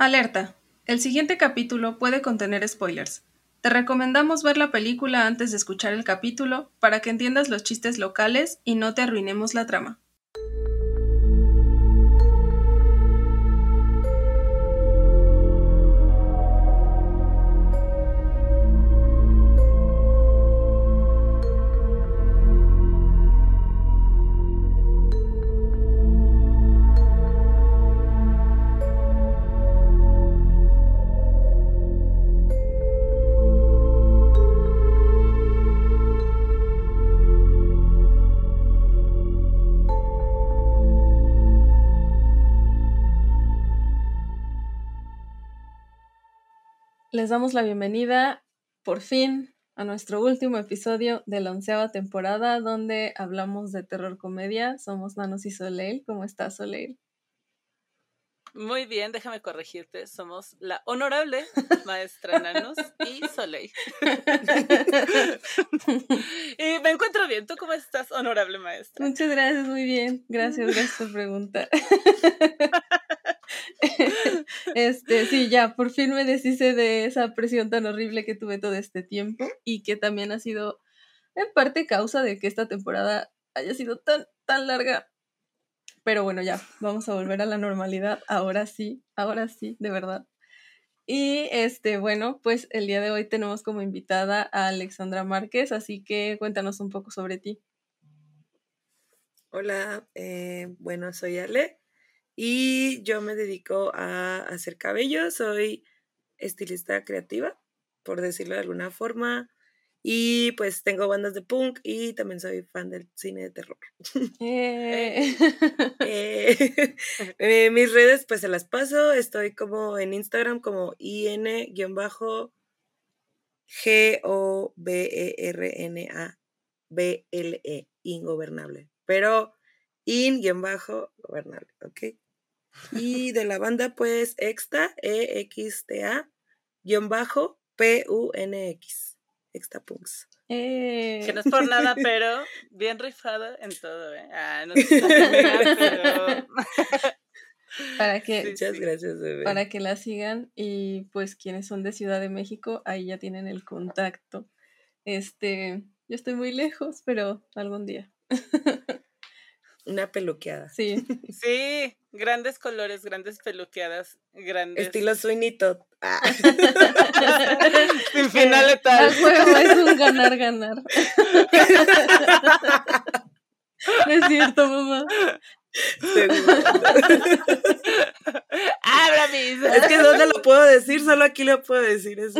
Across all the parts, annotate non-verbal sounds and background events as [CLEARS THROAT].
Alerta. El siguiente capítulo puede contener spoilers. Te recomendamos ver la película antes de escuchar el capítulo para que entiendas los chistes locales y no te arruinemos la trama. Les damos la bienvenida por fin a nuestro último episodio de la onceava temporada donde hablamos de terror comedia. Somos Nanos y Soleil. ¿Cómo estás, Soleil? Muy bien, déjame corregirte. Somos la honorable [LAUGHS] maestra Nanos y Soleil. [LAUGHS] y me encuentro bien. ¿Tú cómo estás, honorable maestra? Muchas gracias, muy bien. Gracias, gracias por preguntar. [LAUGHS] [LAUGHS] este, sí, ya, por fin me deshice de esa presión tan horrible que tuve todo este tiempo y que también ha sido en parte causa de que esta temporada haya sido tan, tan larga. Pero bueno, ya, vamos a volver a la normalidad. Ahora sí, ahora sí, de verdad. Y este, bueno, pues el día de hoy tenemos como invitada a Alexandra Márquez, así que cuéntanos un poco sobre ti. Hola, eh, bueno, soy Ale. Y yo me dedico a hacer cabello, soy estilista creativa, por decirlo de alguna forma. Y pues tengo bandas de punk y también soy fan del cine de terror. [LAUGHS] Eh. Eh, [LAUGHS] [LAUGHS] eh, mis redes pues se las paso, estoy como en Instagram como in-g-o-b-e-r-n-a-b-l-e, ingobernable. Pero in-gobernable, ¿ok? Y de la banda, pues, Exta, E-X-T-A, guion bajo, P-U-N-X, Exta Punks. Eh. Que no es por nada, pero bien rifada en todo, ¿eh? Ah, no [LAUGHS] sé pero... [LAUGHS] Para que, Muchas gracias, bebé. Para que la sigan y pues quienes son de Ciudad de México, ahí ya tienen el contacto. Este, yo estoy muy lejos, pero algún día. [LAUGHS] Una peluqueada. Sí. [LAUGHS] Sí, grandes colores, grandes peluqueadas, grandes. Estilo Sweeney Todd. Ah. [LAUGHS] Sin final tal. juego es un ganar-ganar. no [LAUGHS] es cierto, mamá. Abra mis. Es que ¿dónde lo puedo decir? Solo aquí lo puedo decir eso.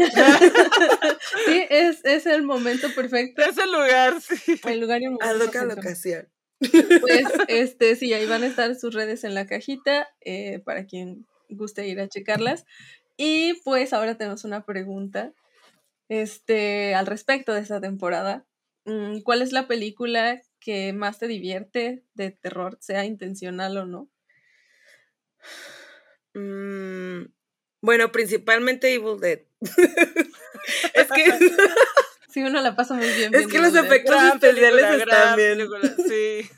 sí, es, es el momento perfecto. Es el lugar, sí. El lugar y el momento. A loca ocasión. Pues, este, sí, ahí van a estar sus redes en la cajita eh, para quien guste ir a checarlas. Y pues ahora tenemos una pregunta este, al respecto de esta temporada. Mm, ¿Cuál es la película que más te divierte de terror, sea intencional o no? Mm, bueno, principalmente Evil Dead. [LAUGHS] es que [LAUGHS] Sí, uno la pasa muy bien. Es que los efectos especiales están bien. sí.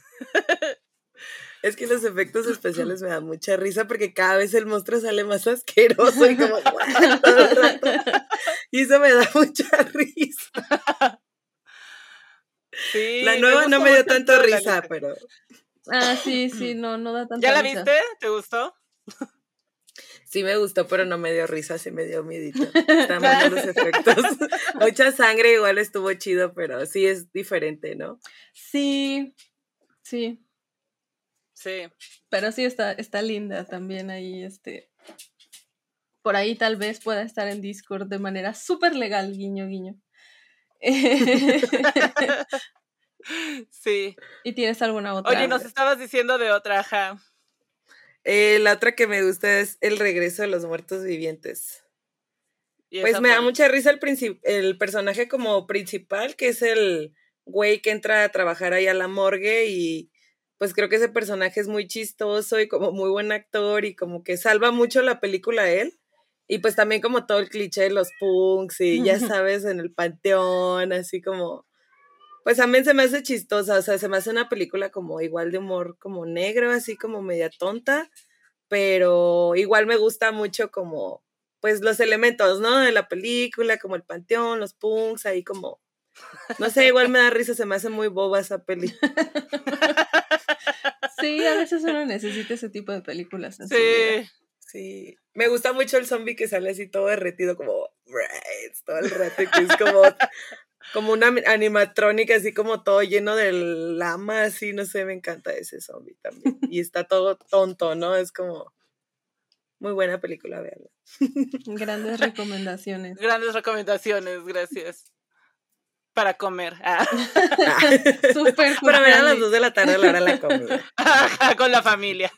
Es que los efectos [LAUGHS] especiales me dan mucha risa porque cada vez el monstruo sale más asqueroso y como y eso me da [LAUGHS] mucha risa. Sí, la nueva no me dio tanto risa, pero. Ah, sí, sí, no, no da tanta ¿Ya la risa. viste? ¿Te gustó? Sí me gustó, pero no me dio risa, sí me dio miedito. [LAUGHS] Están los efectos. [LAUGHS] Mucha sangre igual estuvo chido, pero sí es diferente, ¿no? Sí, sí. Sí. Pero sí está, está linda también ahí, este. Por ahí tal vez pueda estar en Discord de manera súper legal, guiño, guiño. [LAUGHS] sí. ¿Y tienes alguna otra? Oye, nos estabas diciendo de otra, ajá. Eh, la otra que me gusta es El regreso de los muertos vivientes. Pues me da mucha risa el, el personaje como principal, que es el güey que entra a trabajar ahí a la morgue y pues creo que ese personaje es muy chistoso y como muy buen actor y como que salva mucho la película él. Y pues también como todo el cliché de los punks y ya [LAUGHS] sabes, en el panteón, así como... Pues también se me hace chistosa, o sea, se me hace una película como igual de humor, como negro, así como media tonta, pero igual me gusta mucho como, pues los elementos, ¿no? De la película, como el panteón, los punks, ahí como, no sé, igual me da risa, se me hace muy boba esa peli. [LAUGHS] Sí, a veces uno necesita ese tipo de películas. sí. Sí, me gusta mucho el zombie que sale así todo derretido, como todo el rato, que es como, como una animatrónica, así como todo lleno de lama, así, no sé, me encanta ese zombie también. Y [LAUGHS] está todo tonto, ¿no? Es como muy buena película, verla. Grandes [LAUGHS] recomendaciones. Grandes recomendaciones, gracias. Para comer. Ah. [LAUGHS] Para ver a las dos de la tarde a la hora de la comida. Con la familia.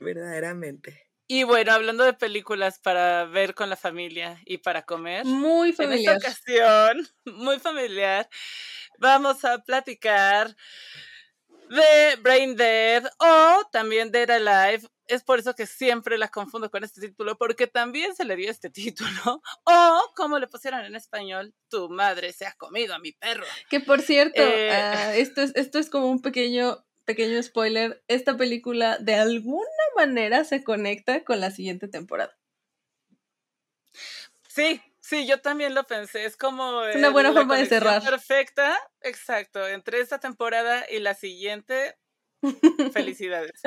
Verdaderamente. Y bueno, hablando de películas para ver con la familia y para comer. Muy familiar. En esta ocasión, [LAUGHS] muy familiar, vamos a platicar de Brain Dead o también Dead Alive. Es por eso que siempre la confundo con este título, porque también se le dio este título. [LAUGHS] O, como le pusieron en español, tu madre se ha comido a mi perro. Que por cierto, eh, ah, esto, es, esto es como un pequeño pequeño spoiler, esta película de alguna manera se conecta con la siguiente temporada. Sí, sí, yo también lo pensé. Es como. una buena forma de cerrar. Perfecta, exacto. Entre esta temporada y la siguiente. [LAUGHS] Felicidades.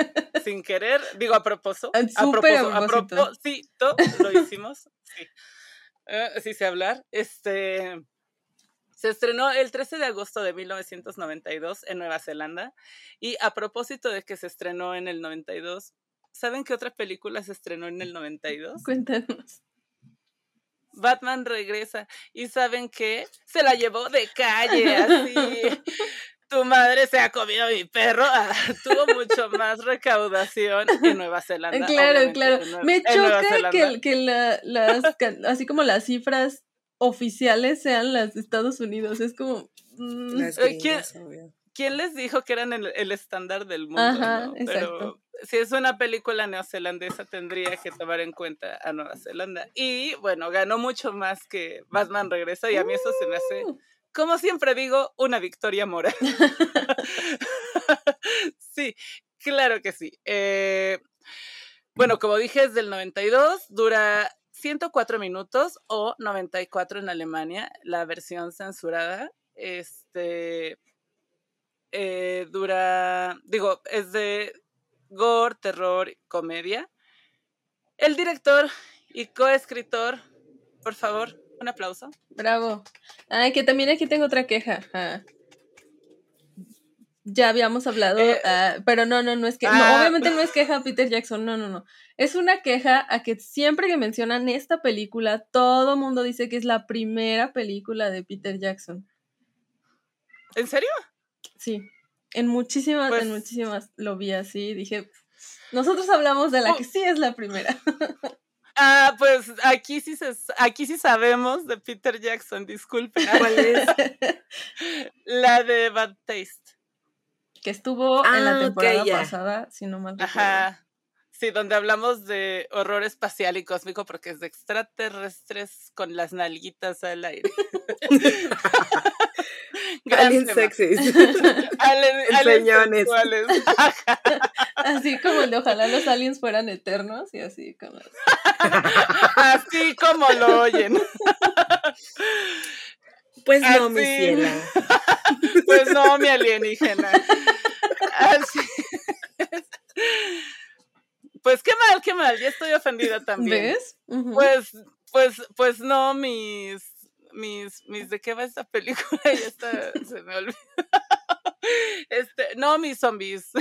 Sin querer, digo a propósito. A propósito, a propósito, lo hicimos. Sí. Uh, sí sé hablar. Este. Se estrenó el 13 de agosto de 1992 en Nueva Zelanda. Y a propósito de que se estrenó en el 92, ¿saben qué otra película se estrenó en el 92? Cuéntanos. Batman regresa. ¿Y saben qué? Se la llevó de calle, así. [LAUGHS] tu madre se ha comido a mi perro. Ah, [LAUGHS] tuvo mucho más recaudación en Nueva Zelanda. Claro, claro. Me choca que, que las, así como las cifras oficiales sean las de Estados Unidos. Es como... Mm, eh, ¿Quién, les dijo que eran el, estándar del mundo? Pero si es una película neozelandesa, tendría que tomar en cuenta a Nueva Zelanda. Y bueno, ganó mucho más que Batman Regresa y a mí eso se me hace, uh. como siempre digo, una victoria moral. [LAUGHS] sí, claro que sí. Eh, bueno, como dije, es del 92, dura 104 minutos o 94 en Alemania, la versión censurada. Este eh, dura, digo, es de gore, terror, comedia. El director y coescritor, por favor, un aplauso. Bravo. Ay, que también aquí tengo otra queja. Ah ya habíamos hablado, eh, ah, pero no, no, no es que, ah, obviamente no es queja a Peter Jackson, no, no, no. Es una queja a que siempre que mencionan esta película, todo mundo dice que es la primera película de Peter Jackson. ¿En serio? Sí, en muchísimas, en pues muchísimas lo vi así, dije, nosotros hablamos de la que oh. sí es la primera. [LAUGHS] Ah, pues aquí sí se, aquí sí sabemos de Peter Jackson, disculpen. [LAUGHS] ¿Cuál es? [LAUGHS] la de Bad Taste que estuvo en la ah, temporada pasada, si no mal Ajá. Sí, donde hablamos de horror espacial y cósmico porque es de extraterrestres con las nalguitas al aire. [LAUGHS] aliens sexys. [LAUGHS] [LAUGHS] aliens así como el de ojalá los aliens fueran eternos y así como. así como lo oyen. Pues no, mi ciela. pues no, mi alienígena. Así. Pues qué mal, qué mal, ya estoy ofendida también. ¿Ves? Pues, pues, pues no, mis, mis, mis, ¿de qué va esta película? [LAUGHS] Ya está, se me olvidó. [LAUGHS] Este, no, mis zombies. [LAUGHS]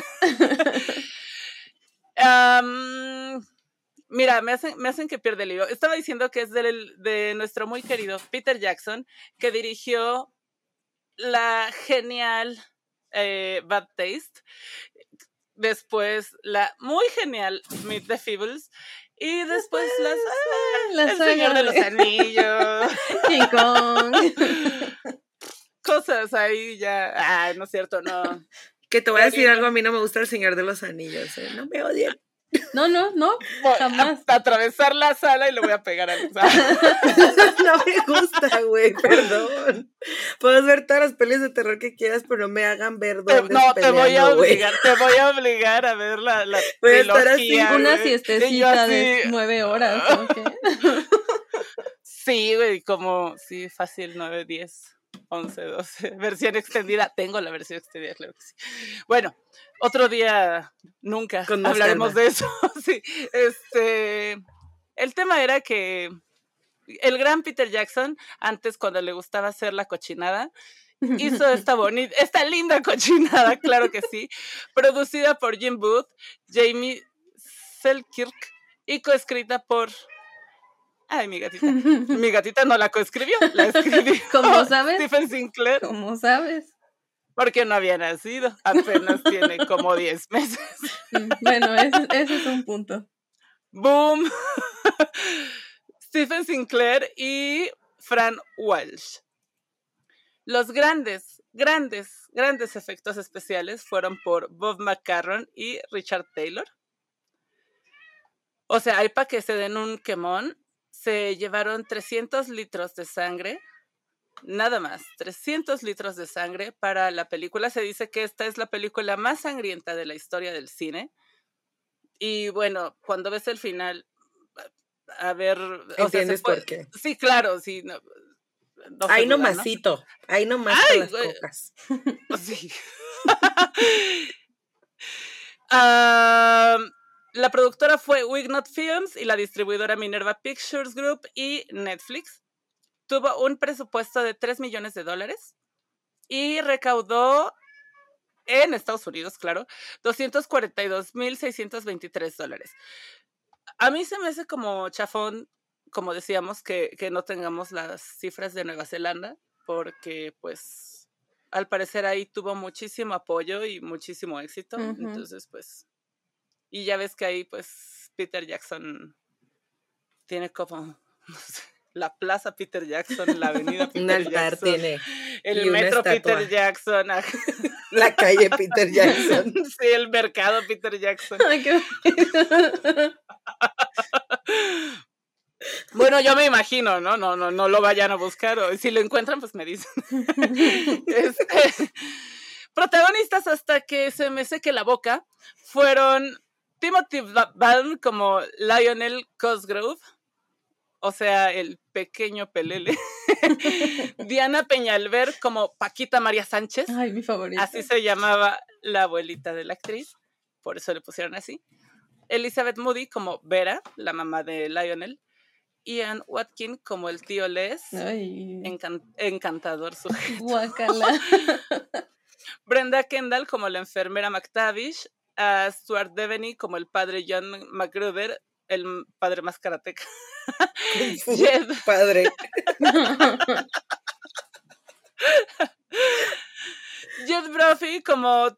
mira, me hacen, me hacen que pierde el hilo. Estaba diciendo que es de nuestro muy querido Peter Jackson, que dirigió la genial eh, Bad Taste, después la muy genial Meet the Feebles, y después las, ah, El Señor de los Anillos. [LAUGHS] King Kong. [LAUGHS] Cosas ahí ya. Ah, no es cierto, no. Que te voy a decir algo, a mí no me gusta el Señor de los Anillos, ¿eh? no me odien. No, no, no, jamás. atravesar la sala y le voy a pegar [LAUGHS] a Lisa. no me gusta, güey, perdón. Puedes ver todas las pelis de terror que quieras, pero no me hagan ver dónde No, te voy a obligar, te voy a obligar a ver la, la voy a estar así, una siestecita de nueve horas, [LAUGHS] Sí, güey, como, sí, fácil, nueve, diez. 11, 12, [LAUGHS] versión extendida. Tengo la versión extendida, claro que sí. Bueno, otro día, nunca hablaremos de eso. [LAUGHS] sí, este, el tema era que el gran Peter Jackson, antes cuando le gustaba hacer la cochinada, hizo esta [LAUGHS] bonita, esta linda cochinada, claro que sí, producida por Jim Booth, Jamie Selkirk y coescrita por Ay, mi gatita. [LAUGHS] Mi gatita no la coescribió, la escribió. [LAUGHS] ¿Cómo sabes? Stephen Sinclair. ¿Cómo sabes? Porque no había nacido. Apenas tiene [LAUGHS] como 10 meses. Mm, bueno, ese, es un punto. Boom. Stephen Sinclair y Fran Walsh. Los grandes, grandes, grandes efectos especiales fueron por Bob McCarron y Richard Taylor. O sea, hay para que se den un quemón se llevaron 300 litros de sangre, nada más, 300 litros de sangre para la película. Se dice que esta es la película más sangrienta de la historia del cine. Y bueno, cuando ves el final, a ver... ¿Entiendes por qué? Sí, claro, sí. No, ahí nomasito, ahí nomás las cocas. [LAUGHS] Sí. [LAUGHS] Ah... La productora fue Wignot Films y la distribuidora Minerva Pictures Group y Netflix. Tuvo un presupuesto de 3 millones de dólares y recaudó en Estados Unidos, claro, 242.623 dólares. A mí se me hace como chafón, como decíamos, que, no tengamos las cifras de Nueva Zelanda, porque pues al parecer ahí tuvo muchísimo apoyo y muchísimo éxito. Entonces, pues y ya ves que ahí, pues, Peter Jackson tiene como, la plaza Peter Jackson, la avenida [LAUGHS] Peter Un altar Jackson, tiene. El metro Peter Jackson. [LAUGHS] La calle Peter Jackson. [LAUGHS] Sí, el mercado Peter Jackson. Bueno, yo me imagino, ¿no? No, no, no lo vayan a buscar. O si lo encuentran, pues me dicen. Este, protagonistas hasta que se me seque la boca fueron Timothy Balm como Lionel Cosgrove, o sea, el pequeño Pelele. [LAUGHS] Diana Peñalver como Paquita María Sánchez. Ay, mi favorita. Así se llamaba la abuelita de la actriz, por eso le pusieron así. Elizabeth Moody como Vera, la mamá de Lionel. Ian Watkin como el tío Les. Ay. encantador sujeto. Guacala. [LAUGHS] Brenda Kendall como la enfermera McTavish a Stuart Devaney como el padre John McGruber, el padre más karateca. Jed. [LAUGHS] Padre. [LAUGHS] Jed Brophy como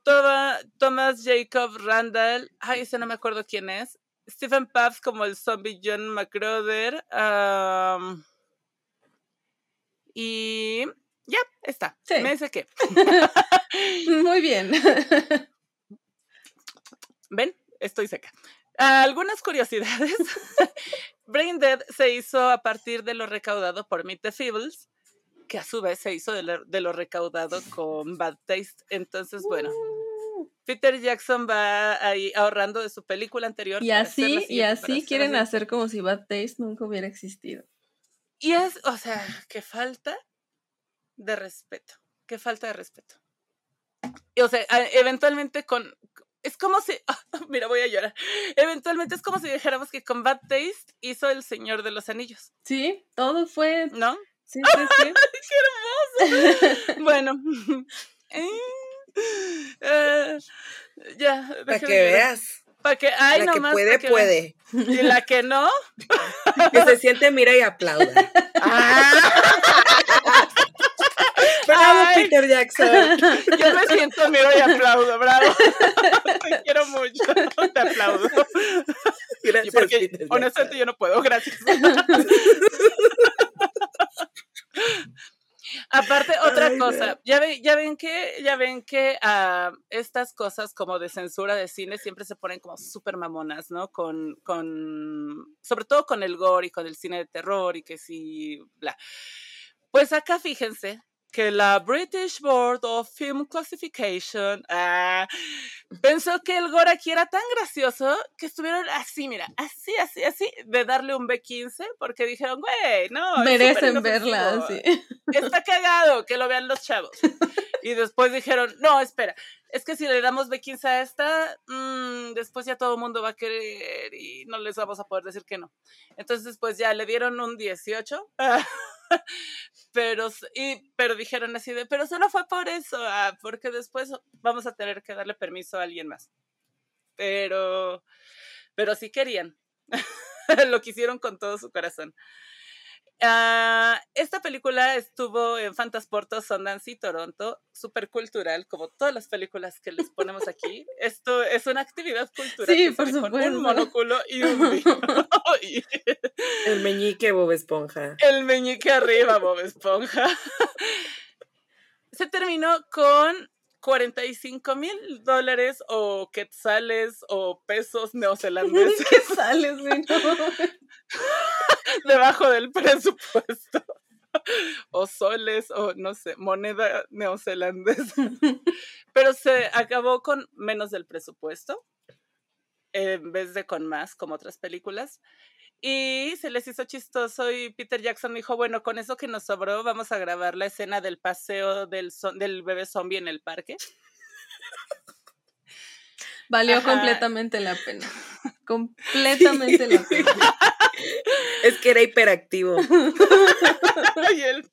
Thomas Jacob Randall. Ay, ese no me acuerdo quién es. Stephen Pabst como el zombie John McGruber. y ya, está. Me dice que. [LAUGHS] Muy bien. ¿Ven? Estoy seca. Algunas curiosidades. [LAUGHS] Brain Dead se hizo a partir de lo recaudado por Meet the Feebles, que a su vez se hizo de lo, recaudado con Bad Taste. Entonces, bueno, uh. Peter Jackson va ahí ahorrando de su película anterior. Y así, y así quieren hacer como si Bad Taste nunca hubiera existido. Y es, o sea, qué falta de respeto, qué falta de respeto. Y, o sea, eventualmente con, es como si, [LAUGHS] mira, voy a llorar. Eventualmente es como si dijéramos que con Bad Taste hizo El Señor de los Anillos. Sí, todo fue. ¿No? Sí, [LAUGHS] sí, sí. ¡Qué hermoso! bueno. [LAUGHS] Eh, ya. Para que veas. Para que, ay, la que puede, puede. Y la que no. que se siente, mira y aplauda. Ah. Peter Jackson. [LAUGHS] Yo me siento, miro y aplaudo, bravo. [LAUGHS] Te quiero mucho, [LAUGHS] te aplaudo. Gracias. Porque honestamente yo no puedo, gracias. Aparte, otra otra cosa, ya ven, ya ven que, ya ven que uh, estas cosas como de censura de cine siempre se ponen como súper mamonas, ¿no? Con, con, sobre todo con el gore y con el cine de terror y que sí, bla. Pues acá fíjense que la British Board of Film Classification ah, pensó que el gore aquí era tan gracioso que estuvieron así, mira, así, así, así, de darle un B15, porque dijeron, güey, no. Merecen verla, sí. Está cagado, que lo vean los chavos. Y después dijeron, no, espera, es que si le damos B15 a esta, mmm, después ya todo el mundo va a querer y no les vamos a poder decir que no. Entonces, pues ya le dieron un 18. [LAUGHS] pero, y, pero dijeron así de, pero solo fue por eso, ah, porque después vamos a tener que darle permiso a alguien más. Pero, pero sí querían. [LAUGHS] Lo quisieron con todo su corazón. Uh, esta película estuvo en Fantasporto, Sundance y Toronto, súper cultural, como todas las películas que les ponemos aquí. [LAUGHS] Esto es una actividad cultural. Sí, por supuesto. Con un monóculo y un [LAUGHS] [LAUGHS] El meñique Bob Esponja. El meñique arriba, Bob Esponja. Se terminó con 45 mil dólares o quetzales o pesos [LAUGHS] neozelandeses. quetzales, [LAUGHS] Debajo del presupuesto. O soles, o no sé, moneda neozelandesa. Pero se acabó con menos del presupuesto, en vez de con más, como otras películas. Y se les hizo chistoso y Peter Jackson dijo, bueno, con eso que nos sobró vamos a grabar la escena del paseo del, del bebé zombie en el parque. Valió completamente la pena. [LAUGHS] Completamente la pena. [LAUGHS] Es que era hiperactivo. [LAUGHS] y él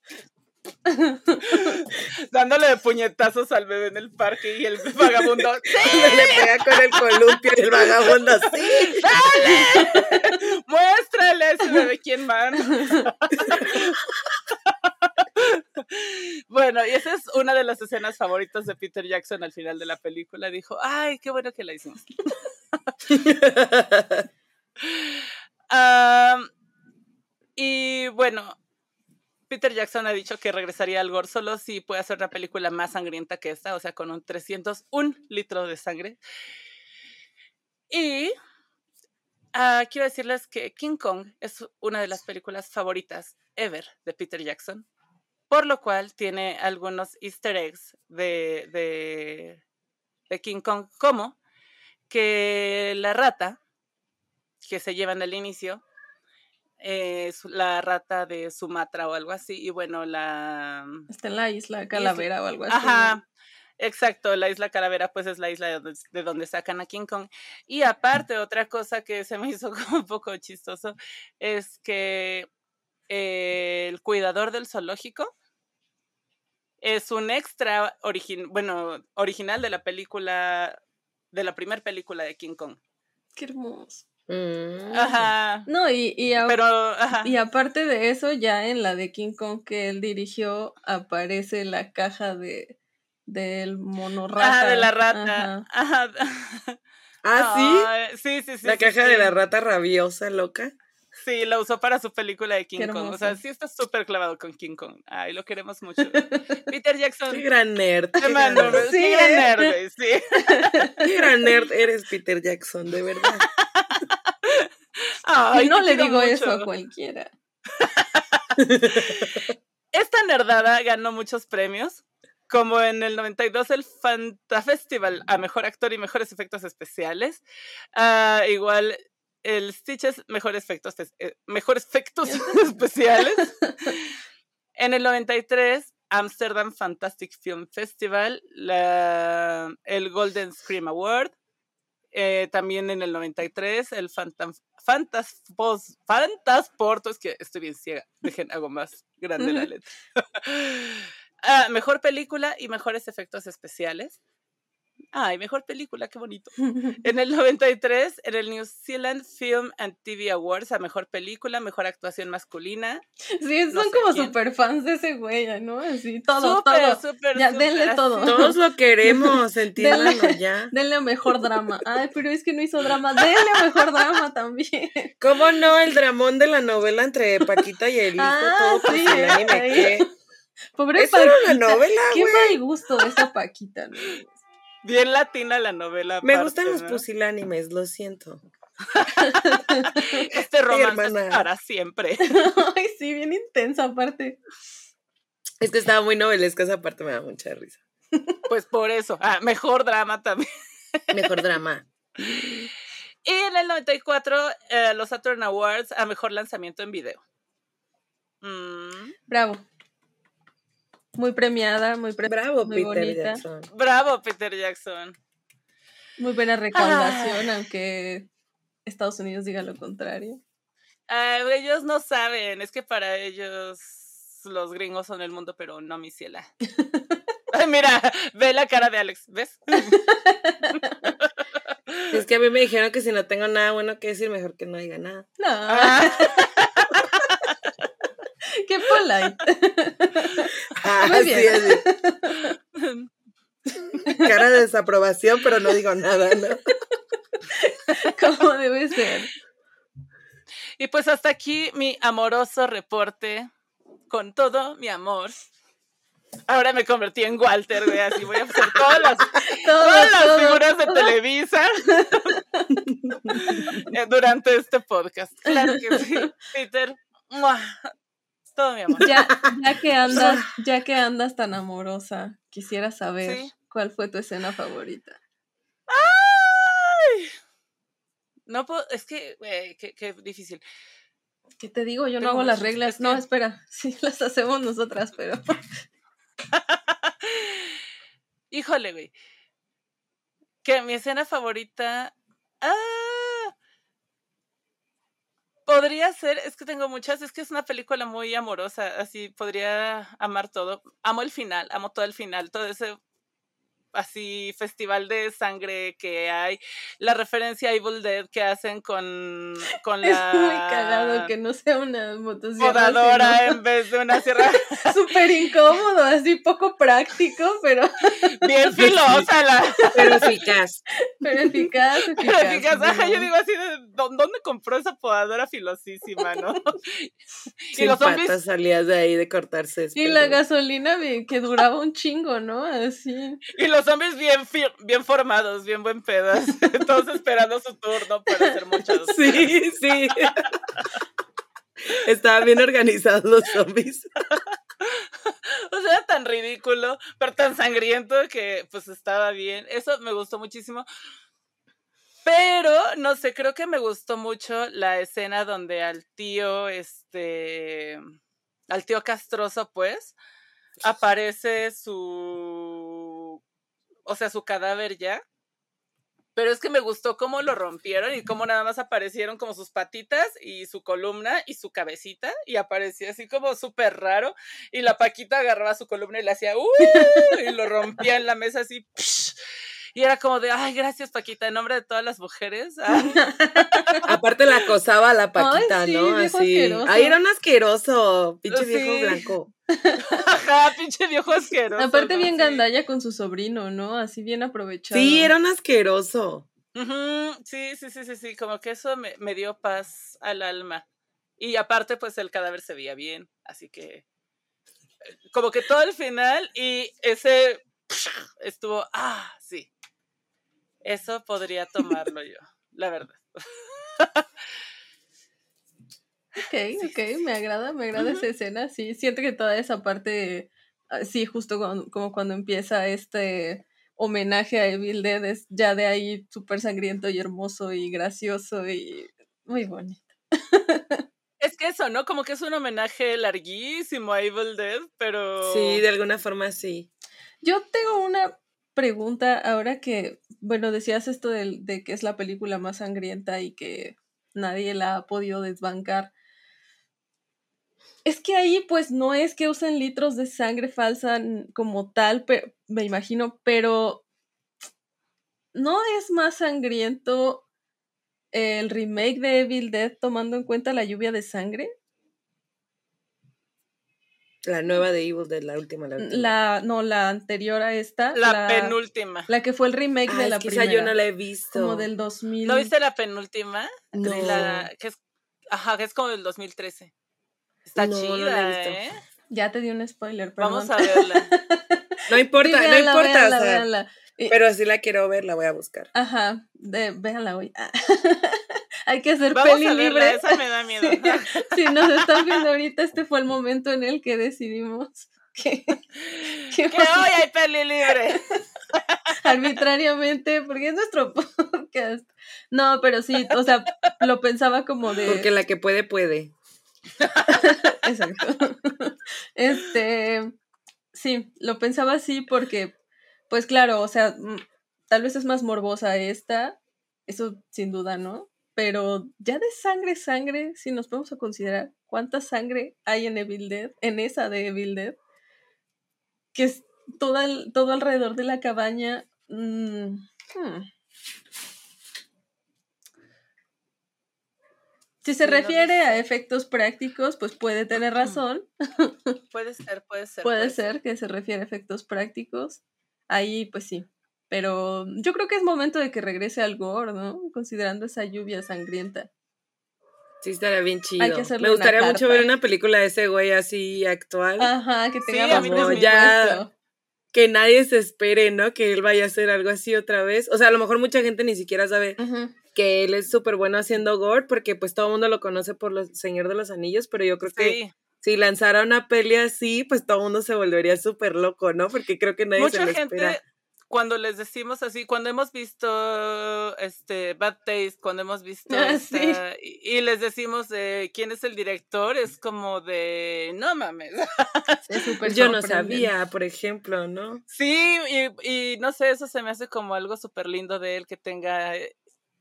[LAUGHS] dándole puñetazos al bebé en el parque y el vagabundo [LAUGHS] ¡Sí! le pega con el columpio y el vagabundo ¡Sí! ¡Dale! [LAUGHS] ¡Muéstrale a ese bebé quién manda! bueno, y esa es una de las escenas favoritas de Peter Jackson al final de la película. Dijo, ay, qué bueno que la hicimos. y bueno, Peter Jackson ha dicho que regresaría al gore solo si puede hacer una película más sangrienta que esta, o sea, con un 301 litro de sangre. Y uh, quiero decirles que King Kong es una de las películas favoritas ever de Peter Jackson, por lo cual tiene algunos easter eggs de, de, King Kong, como que la rata que se lleva en el inicio eh, la rata de Sumatra o algo así, y bueno, la... Mm, Está en la isla Calavera o algo así. Ajá, exacto, la isla Calavera pues es la isla de donde, sacan a King Kong. Y aparte, otra cosa que se me hizo [LAUGHS] como un poco chistoso es que el cuidador del zoológico es un extra bueno, original de la película, de la primera película de King Kong. Qué hermoso. Mm. Ajá. No, y, y, Pero, y aparte de eso, ya en la de King Kong que él dirigió, aparece la caja de del monorrata. Ah, de la rata. Ajá. Ah, ¿sí? sí, sí, sí. La caja de la rata rabiosa, loca. Sí, la usó para su película de King Kong. O sea, sí está súper clavado con King Kong. Ay, lo queremos mucho. [LAUGHS] Peter Jackson. Qué gran nerd. Qué, gran nerd, sí, [LAUGHS] qué gran nerd, sí. Qué gran nerd eres, Peter Jackson, de verdad. Ay, no le digo eso a cualquiera. [LAUGHS] Esta nerdada ganó muchos premios, como en el 92 el Fanta Festival a Mejor Actor y Mejores Efectos Especiales. Uh, igual el Stitches Mejores Efectos, eh, mejores efectos [LAUGHS] Especiales. [LAUGHS] en el 93 Amsterdam Fantastic Film Festival, la, el Golden Scream Award. Eh, también en el 93 el Fantas, Fantasporto, es que estoy bien ciega, dejen algo más grande la letra. [LAUGHS] Ah, mejor película y mejores efectos especiales. Ay, mejor película, qué bonito. [LAUGHS] En el 93, en el New Zealand Film and TV Awards, a mejor película, mejor actuación masculina. Sí, son como super fans de ese güey, ¿no? Así, todo, todo. Súper, ya, denle todo. Todos lo [LAUGHS] queremos, entiéndanlo ya. [LAUGHS] Denle mejor drama. Ay, pero es que no hizo drama. Denle mejor drama también. ¿Cómo no? El dramón de la novela entre Paquita y el hijo, ah, todo sí, el anime, Pobre Esa era una novela, Qué mal gusto de esa Paquita, ¿no? Bien latina la novela. Me aparte, gustan los ¿no? pusilánimes, lo siento. [LAUGHS] Este romance es para siempre. [LAUGHS] Ay, sí, bien intensa aparte. Es que estaba muy novelesca esa parte, me da mucha risa. Pues por eso. Ah, mejor drama también. Mejor drama. [LAUGHS] Y en el 94, eh, los Saturn Awards a mejor lanzamiento en video. Mm, Bravo. Muy premiada, muy, pre- Bravo, muy Peter bonita. Jackson. bravo, Peter Jackson. Muy buena recaudación, aunque Estados Unidos diga lo contrario. Ah, ellos no saben, es que para ellos los gringos son el mundo, pero no mi ciela. [LAUGHS] Ay, mira, ve la cara de Alex, ¿ves? Es que a mí me dijeron que si no tengo nada bueno que decir, mejor que no diga nada. No, Ah, [LAUGHS] [LAUGHS] qué polite. Ah, Muy sí, bien. Cara de desaprobación, pero no digo nada, ¿no? [LAUGHS] Como debe ser. y pues hasta aquí mi amoroso reporte con todo mi amor. Ahora me convertí en Walter, güey, así voy a hacer todas las, [LAUGHS] todas las todo, figuras de. Televisa durante este podcast. Claro que sí, Peter. Todo mi amor. Ya, ya que [LAUGHS] andas, ya que andas tan amorosa, quisiera saber Sí. cuál fue tu escena favorita. ¡Ay! No puedo, es que, güey, qué, qué difícil. ¿Qué te digo? Yo no hago las reglas. No, espera. [LAUGHS] Sí, las hacemos nosotras, pero. [LAUGHS] Híjole, güey. Que mi escena favorita. ¡Ah! Podría ser, es que tengo muchas, es que es una película muy amorosa, así podría amar todo. Amo el final, amo todo el final, todo ese así festival de sangre que hay, la referencia a Evil Dead que hacen con, con [LAUGHS] Es la muy cagado que no sea una motosierra. podadora sino en vez de una sierra [LAUGHS] Súper incómodo, así poco práctico, pero, [LAUGHS] bien filosa la, Pero eficaz. pero eficaz. Pero eficaz, eficaz, ajá, yo digo así de ¿dó- ¿dónde compró esa podadora filosísima, no? y Sin los zombies, patas salías de ahí de cortarse. Y la gasolina bien- que duraba un chingo, ¿no? Así. y los zombies bien fi- bien formados, bien buen pedas, [LAUGHS] todos esperando su turno para ser mochados. [LAUGHS] Sí, sí. Estaban bien organizados los zombies. [LAUGHS] O sea, era tan ridículo, pero tan sangriento que pues estaba bien. Eso me gustó muchísimo. Pero, no sé, creo que me gustó mucho la escena donde al tío, este, al tío castroso, pues, aparece su, o sea, su cadáver ya. Pero es que me gustó cómo lo rompieron y cómo nada más aparecieron como sus patitas y su columna y su cabecita y aparecía así como súper raro y la Paquita agarraba su columna y le hacía ¡Uh! y lo rompía en la mesa así ¡psh! Y era como de ay gracias Paquita en nombre de todas las mujeres [LAUGHS] Ah, Aparte la acosaba a la Paquita, Ay, sí, ¿no? viejo Así. asqueroso. Ahí era un asqueroso, pinche Sí. viejo blanco. ajá pinche viejo asqueroso Aparte, ¿no? bien Sí. gandalla con su sobrino, ¿no? Así bien aprovechado. Sí, era un asqueroso. Sí sí sí sí sí como que eso me, me dio paz al alma y aparte pues el cadáver se veía bien así que eh, como que todo el final y ese estuvo ah sí eso podría tomarlo yo la verdad Ok, [LAUGHS] ok, me agrada, me agrada esa escena. Sí, siento que toda esa parte, ah, sí, justo con- como cuando empieza este homenaje a Evil Dead, es ya de ahí súper sangriento y hermoso y gracioso y muy bonito. [LAUGHS] Es que eso, ¿no? Como que es un homenaje larguísimo a Evil Dead, pero... Sí, de alguna forma sí. Yo tengo una pregunta ahora que, bueno, decías esto del- de, que es la película más sangrienta y que nadie la ha podido desbancar. Es que ahí pues no es que usen litros de sangre falsa como tal, pe- me imagino, pero ¿no es más sangriento el remake de Evil Dead tomando en cuenta la lluvia de sangre? La nueva de Evil Dead, la última, la última. La, no, la anterior a esta. La, penúltima. La que fue el remake Ah, de la primera. esa yo no la he visto. Como del 2000. ¿No viste la penúltima? No. La, que es, ajá, que es como del 2013. Está No, no la he chida, visto. ¿eh? Ya te di un spoiler, perdón. Vamos a verla. [LAUGHS] No importa, no importa. pero si la quiero ver, la voy a buscar. Ajá, de, véanla hoy. [LAUGHS] Hay que hacer Vamos peli libre. Esa me da miedo. [LAUGHS] si nos están viendo ahorita, este fue el momento en el que decidimos [LAUGHS] que, que, hoy hay peli libre. [LAUGHS] Arbitrariamente, porque es nuestro podcast. No, pero sí, o sea, lo pensaba como de. Porque la que puede, puede. Exacto. Este, sí, lo pensaba así porque, pues claro, o sea, mm, tal vez es más morbosa esta, eso sin duda, ¿no? Pero ya de sangre, sangre, si nos podemos a considerar cuánta sangre hay en Evil Dead, en esa de Evil Dead, que es todo, todo alrededor de la cabaña. Mm, hmm. Si se refiere a efectos prácticos, pues puede tener razón. Puede ser, puede ser. Puede, ser, que se refiere a efectos prácticos. Ahí, pues sí. Pero yo creo que es momento de que regrese al gore, ¿no? Considerando esa lluvia sangrienta. Sí, estaría bien chido. Me gustaría mucho ver una película de ese güey así actual. Ajá, que tenga sí, ya que nadie se espere, ¿no? Que él vaya a hacer algo así otra vez. O sea, a lo mejor mucha gente ni siquiera sabe que él es súper bueno haciendo gore, porque pues todo el mundo lo conoce por los Señor de los Anillos, pero yo creo que si lanzara una peli así, pues todo el mundo se volvería súper loco, ¿no? Porque creo que nadie se lo espera cuando les decimos así, cuando hemos visto este Bad Taste, cuando hemos [LAUGHS] visto ah, y, les decimos eh, quién es el director, es como de no mames. [LAUGHS] Yo no sabía, por ejemplo, ¿no? Sí, y, y no sé, eso se me hace como algo súper lindo de él que tenga eh,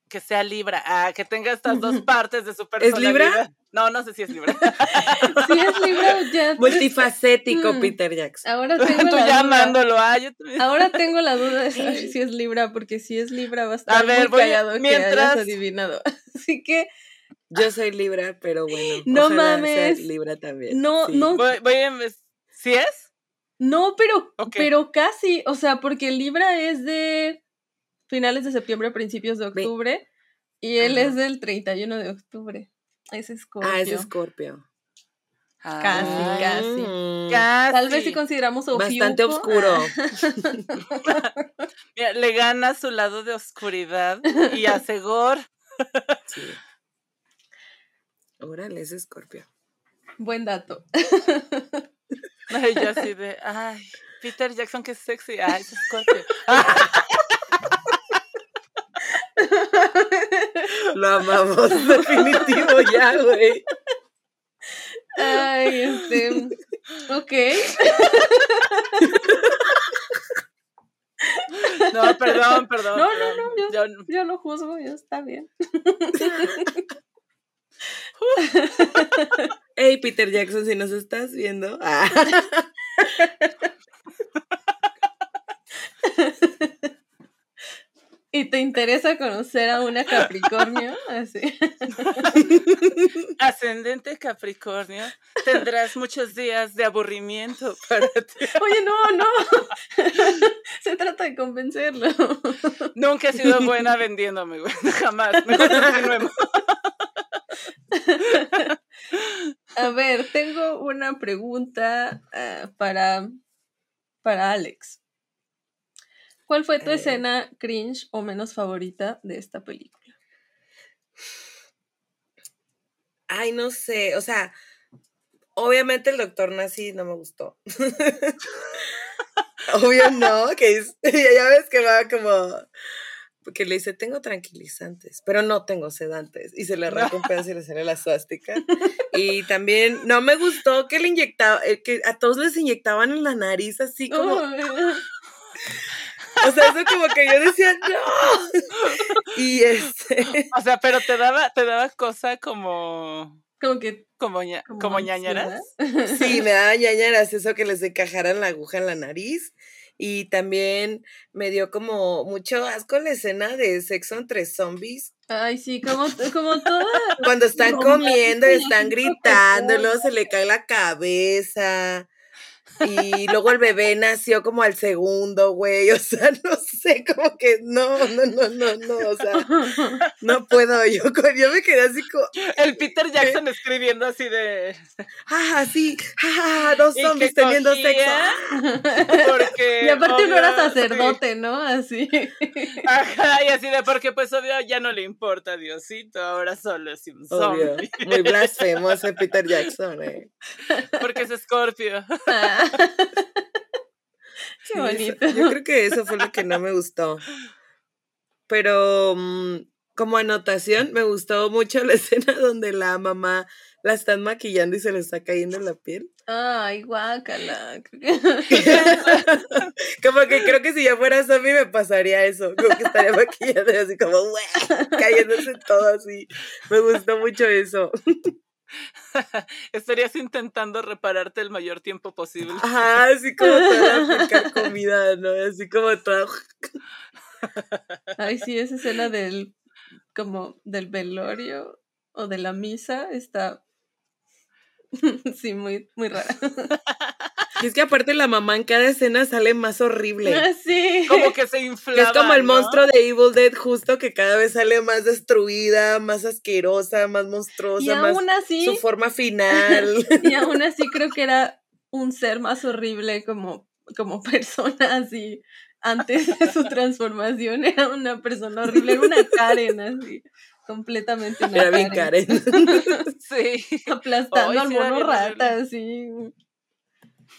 que sea Libra, ah, que tenga estas dos partes de su personalidad. ¿Es Libra? No, no sé si es Libra. [LAUGHS] si es Libra, ya. [LAUGHS] Multifacético, mm. Peter Jackson. Ahora [LAUGHS] tengo Tú la llamándolo, duda. Ah, Ahora tengo la duda de saber si es Libra, porque si es Libra va a estar a ver, muy callado mientras... que hayas adivinado. Así que. Yo soy Libra, pero bueno. No mames. Libra también. No, no. Voy, voy a... ¿Sí es? No, pero, pero casi. O sea, porque Libra es de finales de septiembre, principios de octubre. Y él es del 31 de octubre. Es Scorpio. Ah, es Scorpio. Casi, ah. casi, Tal vez si consideramos Bastante oscuro. [LAUGHS] le gana su lado de oscuridad y a Segor. [LAUGHS] sí. Órale, es Scorpio. Buen dato. Ay, yo así de, ay, Peter Jackson, que sexy. Ay, es Scorpio. [LAUGHS] Lo amamos, [LAUGHS] definitivo ya, güey. Ay, este. Ok. No, perdón, perdón. No, no, no, yo, yo, no juzgo, yo está bien. Hey, Peter Jackson, si nos estás viendo. Ah. [LAUGHS] y te interesa conocer a una Capricornio, así. [LAUGHS] Ascendente Capricornio, tendrás muchos días de aburrimiento para ti. Oye, no, no. [LAUGHS] Se trata de convencerlo. Nunca he sido buena vendiéndome, güey. [LAUGHS] Jamás. Mejor continuemos. A ver, tengo una pregunta ah, para, para Alex. ¿Cuál fue tu eh. escena cringe o menos favorita de esta película? Ay, no sé, o sea, obviamente el doctor Nazi no me gustó. [LAUGHS] Obvio no, que [LAUGHS] ya ves que va como porque le dice, tengo tranquilizantes, pero no tengo sedantes. Y se le [LAUGHS] pedazo y le sale la suástica. Y también no me gustó que le inyectaba, eh, que a todos les inyectaban en la nariz así como... O sea, eso como que yo decía, no. [LAUGHS] Y este. O sea, pero te daba, te daba cosa como. Como que. Como, como, ñañaras. Sí, [LAUGHS] me daba ñañaras, eso que les encajaran la aguja en la nariz. Y también me dio como mucho asco la escena de sexo entre zombies. Ay, sí, como, como toda. Cuando están comiendo están gritando, luego se le cae la cabeza. Y luego el bebé nació como al segundo, güey. O sea, no sé, como que no, no, no, no, no. O sea, no puedo. Yo, yo me quedé así como. El Peter Jackson escribiendo así de. Ah, sí. Ah, dos zombies teniendo sexo. Porque. Y aparte no era sacerdote, ¿no? Así. Ajá, y así de porque, pues obvio, ya no le importa a Diosito. Ahora solo es un zombie. Muy blasfemo ese Peter Jackson, eh. Porque es Scorpio. Ah. [LAUGHS] Qué bonito. yo creo que eso fue lo que no me gustó. Pero mm, como anotación, me gustó mucho la [LAUGHS] escena donde la mamá la están maquillando y se le está cayendo la piel. Ay, guácala. [LAUGHS] como que creo que si yo fuera zombie me pasaría eso. Como que estaría maquillando así como, cayéndose todo así. Me gustó mucho eso. [LAUGHS] Estarías intentando repararte el mayor tiempo posible. Ajá, así como toda comida, ¿no? Así como todo. [LAUGHS] Ay, sí, esa escena del como del velorio o de la misa está [LAUGHS] sí, muy, muy rara. Y es que aparte la mamá en cada escena sale más horrible. Ah, sí. Como que [LAUGHS] se infla. Es como el monstruo de Evil Dead, justo que cada vez sale más destruida, más asquerosa, más monstruosa. Y aún así. Su forma final. [LAUGHS] Y aún así creo que era un ser más horrible como, como persona, así. Antes de su transformación era una persona horrible, era una Karen, así completamente Era bien Karen. [LAUGHS] sí. Aplastando al mono rata, así.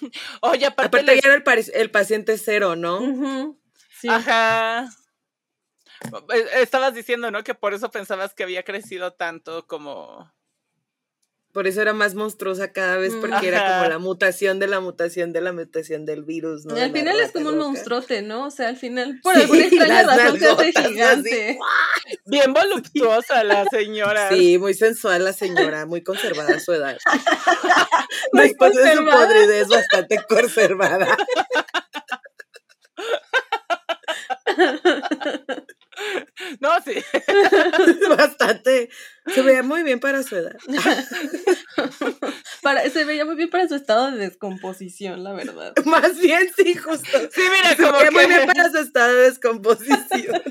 [LAUGHS] Oye, aparte, ya era el, paciente cero, ¿no? sí. Ajá. E, estabas diciendo, ¿no? Que por eso pensabas que había crecido tanto como por eso era más monstruosa cada vez, porque era como la mutación de la mutación de la mutación del virus, ¿no? Y al final es como un monstruote, ¿no? O sea, al final, por alguna [LAUGHS] extraña razón, se hace gigante. Bien voluptuosa la señora. Sí, muy sensual la señora, muy conservada a su edad. [LAUGHS] Después de su podridez, bastante conservada. [LAUGHS] [LAUGHS] No, sí. [LAUGHS] Bastante. Se veía muy bien para su edad. [LAUGHS] Para, se veía muy bien para su estado de descomposición, la verdad. Más bien, sí, justo. Sí, mira, se veía muy bien para su estado de descomposición.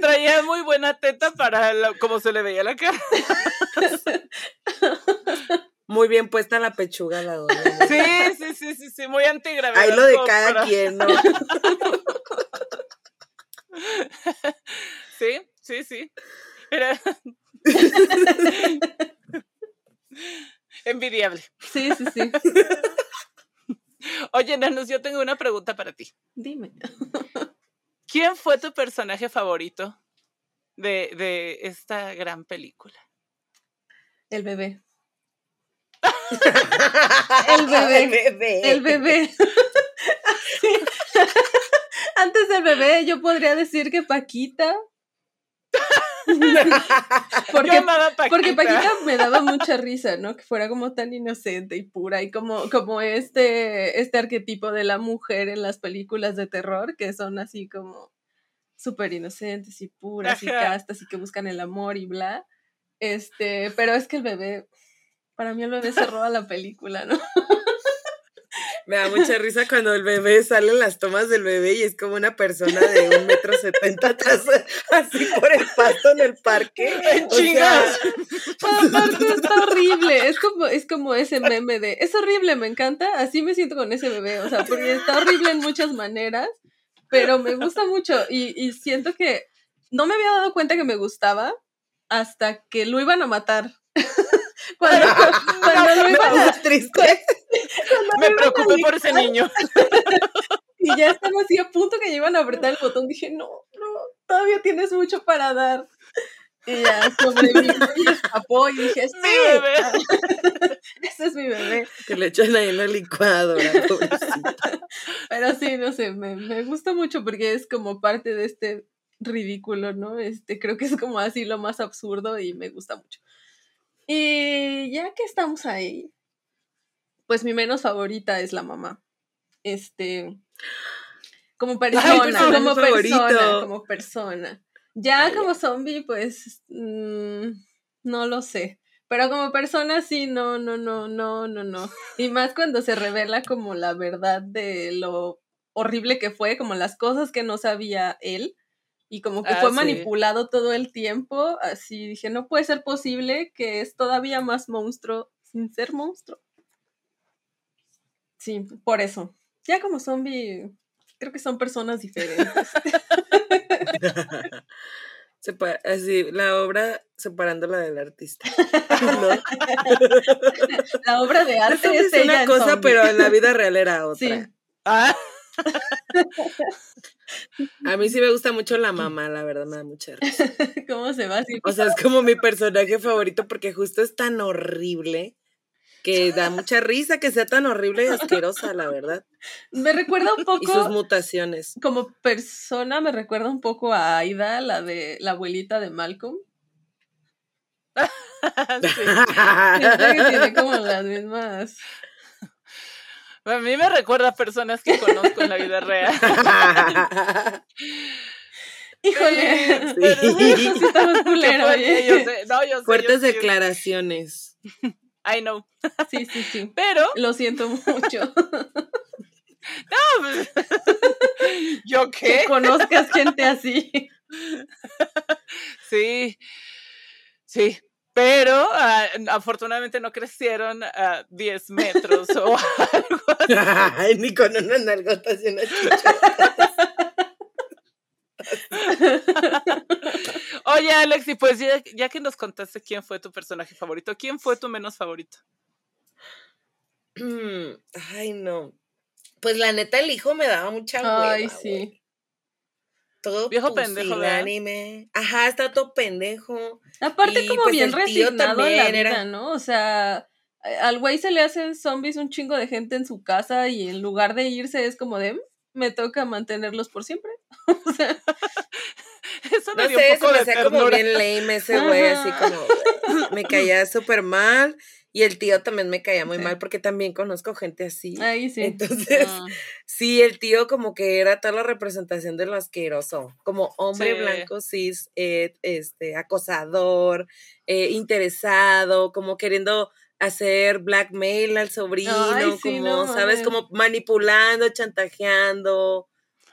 traía muy buena teta para como se le veía la cara. Muy bien puesta la pechuga la dona. Sí, sí, sí, sí, sí, muy antigravedad. Ahí lo de cada quien, ¿no? Sí, sí, sí. Era... Envidiable. Sí, sí, sí. Oye, Nanus, yo tengo una pregunta para ti. Dime. ¿Quién fue tu personaje favorito de, de esta gran película? El bebé. [LAUGHS] El bebé. El bebé. El bebé. [LAUGHS] Antes del bebé, yo podría decir que Paquita. [LAUGHS] porque, Paquita. porque Paquita me daba mucha risa, ¿no? Que fuera como tan inocente y pura y como, como este, este arquetipo de la mujer en las películas de terror, que son así como súper inocentes y puras y castas y que buscan el amor y bla. Este, pero es que el bebé, para mí el bebé se roba la película, ¿no? [LAUGHS] Me da mucha risa cuando el bebé sale en las tomas del bebé y es como una persona de un metro setenta atrás, así por el pasto en el parque. ¡Chingas! [LAUGHS] está horrible. Es como, es como ese meme de es horrible, me encanta. Así me siento con ese bebé. O sea, porque está horrible en muchas maneras, pero me gusta mucho. Y, y siento que no me había dado cuenta que me gustaba hasta que lo iban a matar. [LAUGHS] cuando, cuando [LAUGHS] [LAUGHS] iban a, triste. Me preocupé por ese niño. [LAUGHS] y ya estaba así a punto que iban a apretar el botón. Dije, no, no, todavía tienes mucho para dar. Y ya sobreviví y escapó y dije, sí, mi bebé. ese es mi bebé. Que le echan ahí en la licuadora, Pero sí, no sé, me, me gusta mucho porque es como parte de este ridículo, ¿no? Este, creo que es como así lo más absurdo y me gusta mucho. Y ya que estamos ahí, pues mi menos favorita es la mamá. Este, como persona, como persona, como persona. Ya como zombie, pues, mm, no lo sé. Pero como persona sí, no, no, no, no, no, no. Y más cuando se revela como la verdad de lo horrible que fue, como las cosas que no sabía él y como que fue ah, manipulado todo el tiempo, así dije, no puede ser posible que es todavía más monstruo sin ser monstruo. Sí, por eso. Ya como zombie, creo que son personas diferentes. [LAUGHS] así, la obra separándola del artista. [LAUGHS] la obra de arte es, una cosa, pero en la vida real era otra. Ah. A mí sí me gusta mucho la mamá, la verdad me da mucha [LAUGHS] risa. ¿Cómo se va O sea, es como mi personaje favorito porque justo es tan horrible que da mucha risa que sea tan horrible y asquerosa, la verdad. Me recuerda un poco. Y sus mutaciones. Como persona, me recuerda un poco a Aida, la de la abuelita de Malcolm. [LAUGHS] que tiene como las mismas. A mí me recuerda a personas que conozco en la vida real. [LAUGHS] Híjole, sí. estamos [LAUGHS] culeros. Fuertes declaraciones. [LAUGHS] I know. Sí, sí, sí. Pero. Lo siento mucho. No, pues, ¿yo qué? Que conozcas gente así. Sí, sí, pero ah, afortunadamente no crecieron a 10 metros o [LAUGHS] algo así. ni con una nalgota y una Oye, Alex, y pues ya, que nos contaste quién fue tu personaje favorito, ¿quién fue tu menos favorito? Ay, no. Pues la neta, el hijo me daba mucha hueva. Ay, sí. Todo viejo pendejo, anime. Ajá, está todo pendejo. Aparte, como pues, bien resignado en la vida, ¿no? O sea, al güey se le hacen zombies un chingo de gente en su casa y en lugar de irse es como de, me toca mantenerlos por siempre. [LAUGHS] o sea, [LAUGHS] eso me no sé, un poco me como bien lame ese güey, así como me caía [LAUGHS] súper mal. Y el tío también me caía muy mal porque también conozco gente así. Ahí sí. Entonces, ah. [LAUGHS] sí, el tío como que era toda la representación de lo asqueroso. Como hombre blanco, cis, eh, este, acosador, eh, interesado, como queriendo hacer blackmail al sobrino, como, ¿sabes? Como manipulando, chantajeando,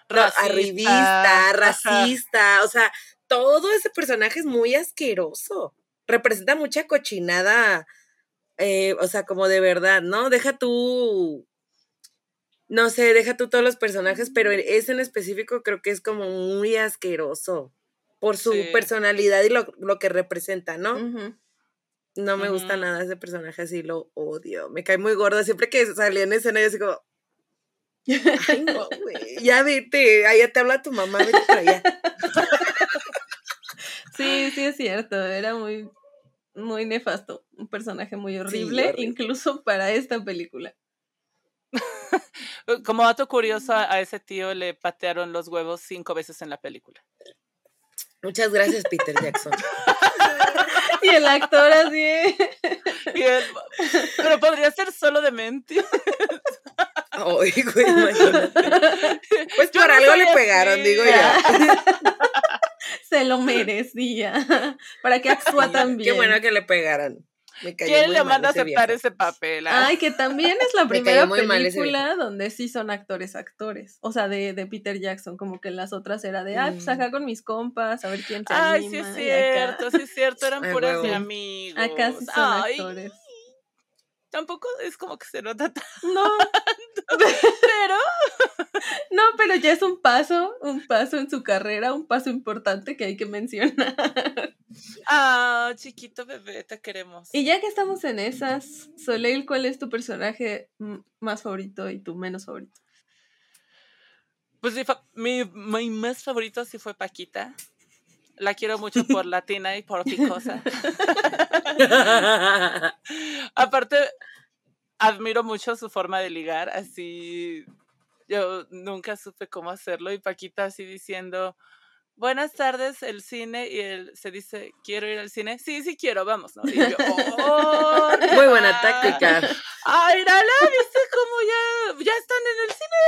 racista, arribista, racista, o sea, todo ese personaje es muy asqueroso. Representa mucha cochinada, eh, o sea, como de verdad, ¿no? Deja tú, no sé, deja tú todos los personajes, pero ese en específico creo que es como muy asqueroso por su personalidad y lo, lo, que representa, ¿no? No me gusta nada ese personaje así, lo odio. Me cae muy gorda. Siempre que salía en escena, yo así como. Ay, no, güey. [LAUGHS] Ya vete, allá te habla tu mamá, vete para allá. [LAUGHS] Sí, sí es cierto. Era muy, muy nefasto. Un personaje muy horrible, incluso para esta película. [LAUGHS] Como dato curioso, a ese tío le patearon los huevos cinco veces en la película. Muchas gracias, Peter Jackson. [LAUGHS] y el actor así. pero podría ser solo de mente. [LAUGHS] Ay, [LAUGHS] güey, imagínate. Pues por algo le pegaron, digo yo. [LAUGHS] Se lo merecía. [LAUGHS] Para que actúa tan bien. Qué bueno que le pegaran. ¿Quién le manda a aceptar ese papel? Ah? Ay, que también es la primera película donde sí son actores, actores. O sea, de, de, Peter Jackson, como que las otras era de, ay, pues acá mm. con mis compas, a ver quién se Ay, sí es cierto, sí es cierto, eran puras de amigos. Acá sí son actores tampoco es como que se nota [LAUGHS] tanto. No. [LAUGHS] pero. No, pero ya es un paso, un paso en su carrera, un paso importante que hay que mencionar. Ah, chiquito bebé, te queremos. Y ya que estamos en esas, Soleil, ¿cuál es tu personaje más favorito y tu menos favorito? Pues mi, mi más favorito sí fue Paquita. La quiero mucho [LAUGHS] por latina y por picosa. [LAUGHS] Aparte, admiro mucho su forma de ligar, así yo nunca supe cómo hacerlo y Paquita así diciendo, buenas tardes, el cine, y él se dice, ¿quiero ir al cine? Sí, sí quiero, vamos, ¿no? [LAUGHS] Oh, Muy buena táctica. Ay, Lala, ¿viste cómo ya, ya están en el cine?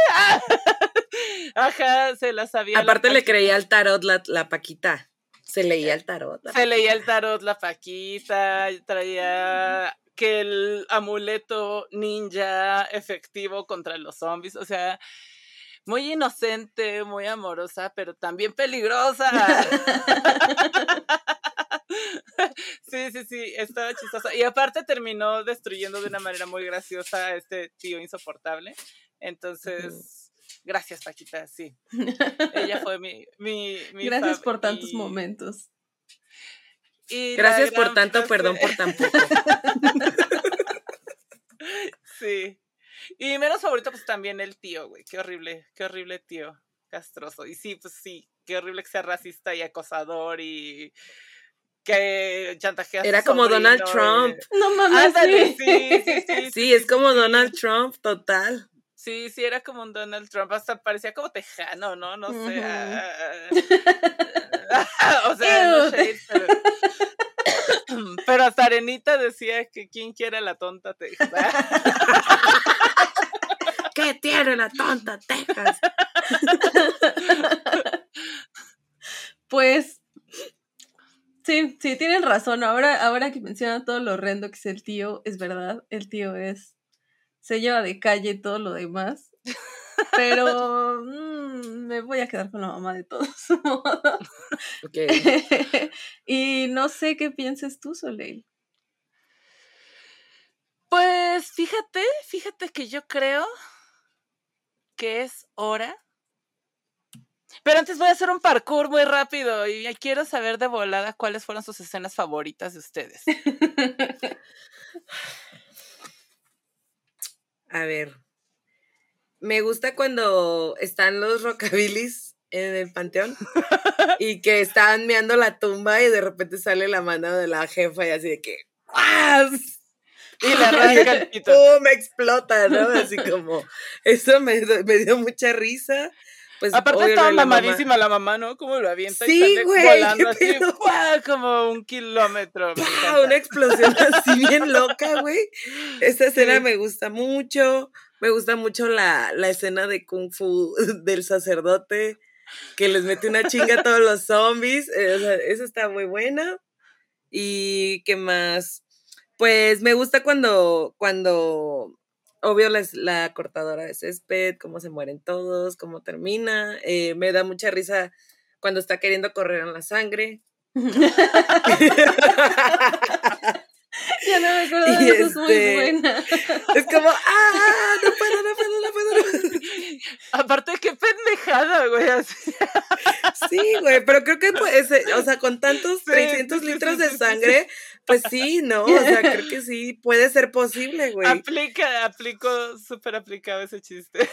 Ajá, se la sabía. Aparte le creía al tarot la, la Paquita. Se leía el tarot. Se leía el tarot, la paquita, traía que el amuleto ninja efectivo contra los zombies, o sea, muy inocente, muy amorosa, pero también peligrosa. [LAUGHS] sí, sí, sí, estaba chistosa. Y aparte terminó destruyendo de una manera muy graciosa a este tío insoportable. Entonces, gracias, Paquita, sí. Ella [LAUGHS] fue mi... mi, gracias por tantos momentos. Y gracias por tanto, perdón por tan poco. [LAUGHS] sí. Y menos favorito, pues también el tío, güey. Qué horrible, qué horrible tío. Castroso. Y sí, pues sí, qué horrible que sea racista y acosador y que chantajea. Era como Donald Trump. No mames. sí. Sí, sí, sí, sí, es como Donald Trump, total. Sí, sí, era como un Donald Trump, hasta parecía como tejano, ¿no? No sé. [LAUGHS] Ah, o sea, no sé, pero... [COUGHS] pero hasta Arenita decía que quién quiere la tonta Texas. [LAUGHS] ¿Qué tiene la tonta Texas? [LAUGHS] pues sí, sí, tienen razón. Ahora, ahora que menciona todo lo horrendo que es el tío, es verdad, el tío es, se lleva de calle todo lo demás. Pero mm, me voy a quedar con la mamá de todos [LAUGHS] modos. [LAUGHS] y no sé qué pienses tú, Soleil. Pues fíjate, fíjate que yo creo que es hora. Pero antes voy a hacer un parkour muy rápido y quiero saber de volada cuáles fueron sus escenas favoritas de ustedes. [LAUGHS] a ver, me gusta cuando están los rockabilis en el panteón [LAUGHS] y que están meando la tumba y de repente sale la mano de la jefa y así de que y la rasca el pito. Me explota, ¿no? Así como, eso me, me dio mucha risa. Pues, Aparte estaba mamadísima la mamá, ¿no? Como lo avienta sí, y sale volando así, como un kilómetro. Una explosión [LAUGHS] así bien loca, güey. Esta escena me gusta mucho. Me gusta mucho la, la escena de Kung Fu [LAUGHS] del sacerdote que les mete una chinga a todos los zombies. Eh, o sea, eso está muy buena. Y qué más. Pues me gusta cuando, cuando, obvio, la, la cortadora de césped, cómo se mueren todos, cómo termina. Eh, me da mucha risa cuando está queriendo correr en la sangre. [LAUGHS] Ya no me acuerdo de eso, es muy este, buena. Es como, ¡ah! No puedo, no puedo, no puedo. Aparte, qué pendejada, güey. Sí, güey, pero creo que, pues, o sea, con tantos 300 litros de sangre, pues sí, ¿no? O sea, creo que sí, puede ser posible, [LAUGHS] güey. Aplica, aplico, súper aplicado ese chiste.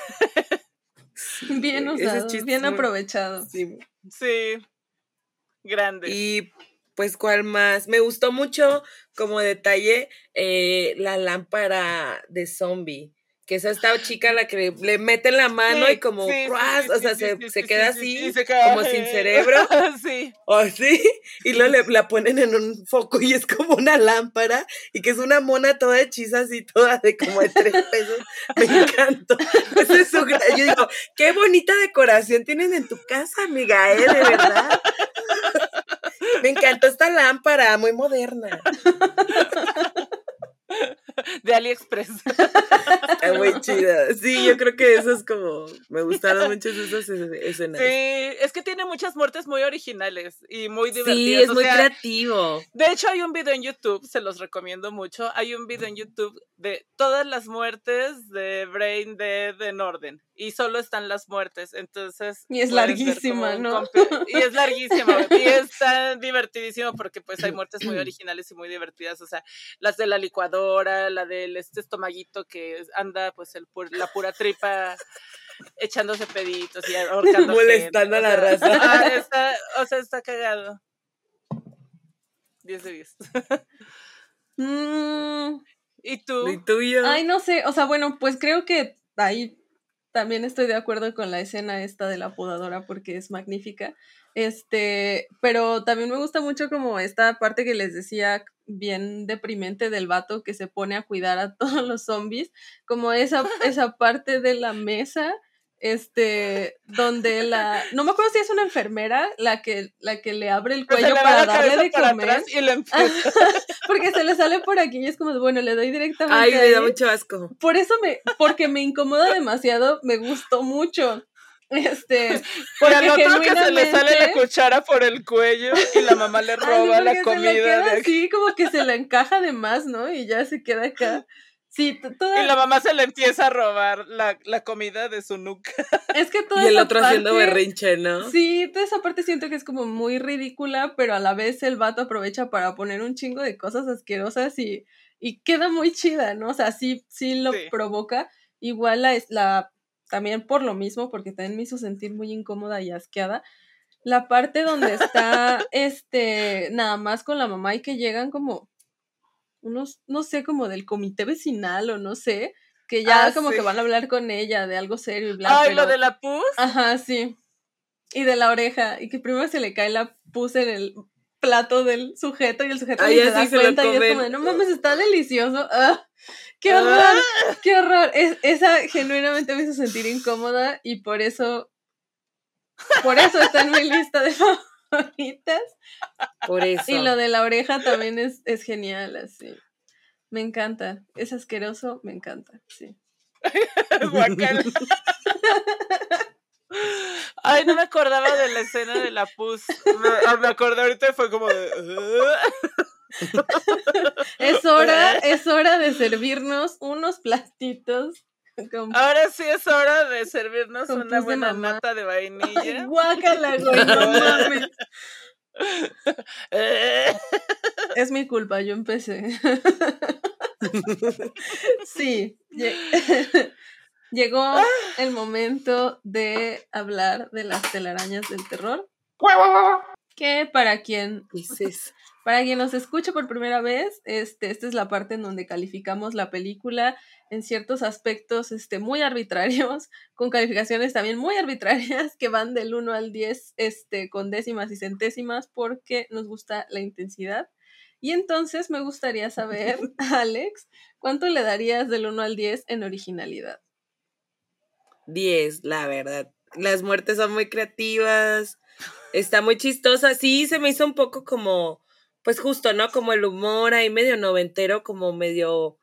bien usado, bien aprovechado. Sí. Sí. Grande. Y pues, ¿cuál más? Me gustó mucho como detalle eh, la lámpara de zombie que es esta chica la que le mete la mano y como, o sea, se, se queda así, como sin cerebro. [LAUGHS] Sí. O sí, y luego le, la ponen en un foco y es como una lámpara y que es una mona toda hechiza así, toda de como de tres pesos. Me encantó. es su, yo digo, qué bonita decoración tienen en tu casa, amiga, ¿eh? De verdad. [LAUGHS] Me encantó esta lámpara, muy moderna. [LAUGHS] de AliExpress. Está muy chida. Sí, yo creo que eso es como. Me gustaron mucho esas escenas. Sí, es que tiene muchas muertes muy originales y muy divertidas. Sí, es muy creativo. De hecho, hay un video en YouTube, se los recomiendo mucho. Hay un video en YouTube de todas las muertes de Brain Dead en orden. Y solo están las muertes. Entonces. Y es larguísima, ¿no? Y es [LAUGHS] larguísima. y está divertidísimo porque, pues, hay muertes muy [CLEARS THROAT] originales y muy divertidas. O sea, las de la licuadora la del este estomaguito que anda pues el la pura tripa echándose peditos y ahorcando [LAUGHS] molestando a la raza. [LAUGHS] está, o sea, está cagado. 10 de 10. Mm. ¿Y tú? ¿Y tuyo? Ay, no sé, o sea, bueno, pues creo que ahí también estoy de acuerdo con la escena esta de la podadora porque es magnífica. Este, pero también me gusta mucho como esta parte que les decía bien deprimente del vato que se pone a cuidar a [LAUGHS] todos los zombies, como esa, [LAUGHS] esa parte de la mesa este, donde la, no me acuerdo si es una enfermera la que, la que le abre el cuello para darle de comer. [LAUGHS] porque se le sale por aquí y es como, bueno, le doy directamente. Ay, me da mucho asco. Por eso me, porque me incomoda demasiado, me gustó mucho. Este, por el otro que se le sale la cuchara por el cuello y la mamá le roba la comida. así, como que se la encaja de más, ¿no? Y ya se queda acá. Sí, Y la mamá se le empieza a robar la, comida de su nuca. [LAUGHS] Es que toda Y el otro haciendo berrinche, ¿no? Sí, toda esa parte siento que es como muy ridícula, pero a la vez el vato aprovecha para poner un chingo de cosas asquerosas y, y queda muy chida, ¿no? O sea, sí, sí lo provoca. Igual la, la, también por lo mismo, porque también me hizo sentir muy incómoda y asqueada. La parte donde está, [LAUGHS] este, nada más con la mamá y que llegan como unos, no sé, como del comité vecinal o no sé, que ya ah, como que van a hablar con ella de algo serio y bla. Ay, lo de la pus. Ajá, sí. Y de la oreja, y que primero se le cae la pus en el plato del sujeto y el sujeto se da cuenta y es como no mames, está delicioso. Ah, ¡Qué horror! Ah. ¡Qué horror! esa genuinamente me hizo sentir incómoda y por eso, por eso está en mi lista de [LAUGHS] Por eso. Y lo de la oreja también es, es genial, así. Me encanta. Es asqueroso, me encanta, sí. [LAUGHS] [LAUGHS] Ay, no me acordaba de la escena de la pus. Me, ah, me acordé ahorita y fue como de. es hora, es hora de servirnos unos Ahora sí es hora de servirnos una buena mata de vainilla. guácala, güey, no mames. [LAUGHS] es mi culpa, yo empecé. sí. [LAUGHS] Llegó el momento de hablar de las telarañas del terror. Que para quien para quien nos escucha por primera vez, este, esta es la parte en donde calificamos la película en ciertos aspectos este, muy [LAUGHS] arbitrarios, con calificaciones también muy arbitrarias que van del 1 al 10 este, con décimas y centésimas porque nos gusta la intensidad. Y entonces me gustaría saber, [LAUGHS] Alex, ¿cuánto le darías del 1 al 10 en originalidad? 10, la verdad. Las muertes son muy creativas, está muy chistosa. Sí, se me hizo un poco como pues justo, ¿no? Como el humor ahí medio noventero, como medio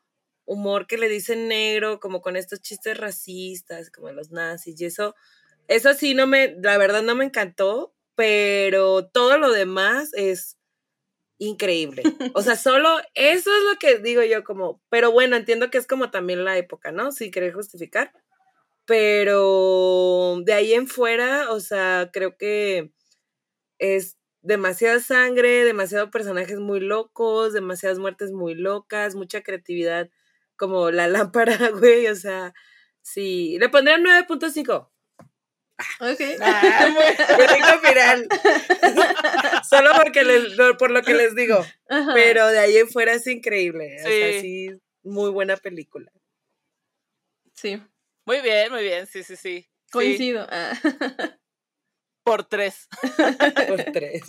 humor que le dicen negro, como con estos chistes racistas, como los nazis y eso. Eso sí, no me, la verdad no me encantó, pero todo lo demás es increíble. O sea, solo eso es lo que digo yo como, pero bueno, entiendo que es como también la época, ¿no? Si querés justificar. Pero de ahí en fuera, o sea, creo que es demasiada sangre, demasiados personajes muy locos, demasiadas muertes muy locas, mucha creatividad como la [LAUGHS] lámpara, güey, o sea, sí, le pondría 9.5. Ok. [LAUGHS] Ah, final. [LAUGHS] Solo porque les, por lo que les digo. Pero de ahí en fuera es increíble. Sí. O sea, sí, muy buena película. Sí. Muy bien, muy bien, sí, sí, sí. Coincido. Ah. Por tres. [LAUGHS] Por tres.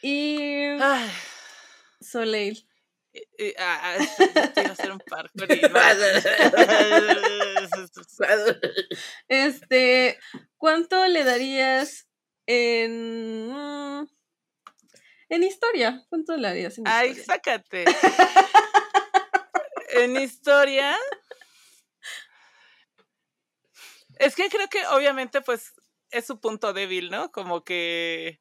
Y. Soleil. ah, hacer un parkour. [LAUGHS] este, ¿cuánto le darías en mm, en historia? ¿Cuánto le darías en Ay, sácate. [LAUGHS] en historia. Es que creo que obviamente pues es su punto débil, ¿no? Como que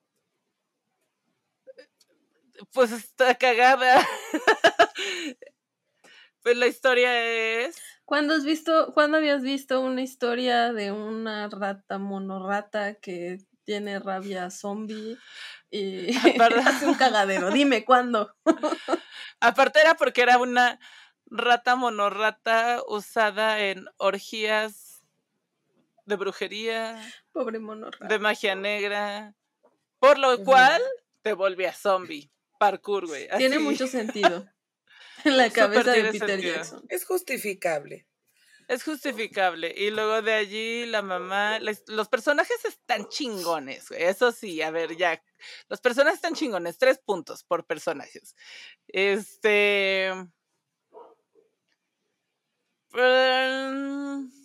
pues está cagada. [LAUGHS] pues la historia es. ¿Cuándo has visto, cuándo habías visto una historia de una rata monorrata que tiene rabia zombie y [LAUGHS] [LAUGHS] hace un cagadero? Dime cuándo. Aparte era porque era una rata monorrata usada en orgías de brujería, pobre mono de magia negra, por lo cual te volvías zombie, parkour, güey. Tiene mucho sentido [LAUGHS] en la cabeza de Peter Jackson. Es justificable. Es justificable. Y luego de allí la mamá, los personajes están chingones, güey. Eso sí, a ver, ya. Los personajes están chingones, tres puntos por personajes. Este... Pues,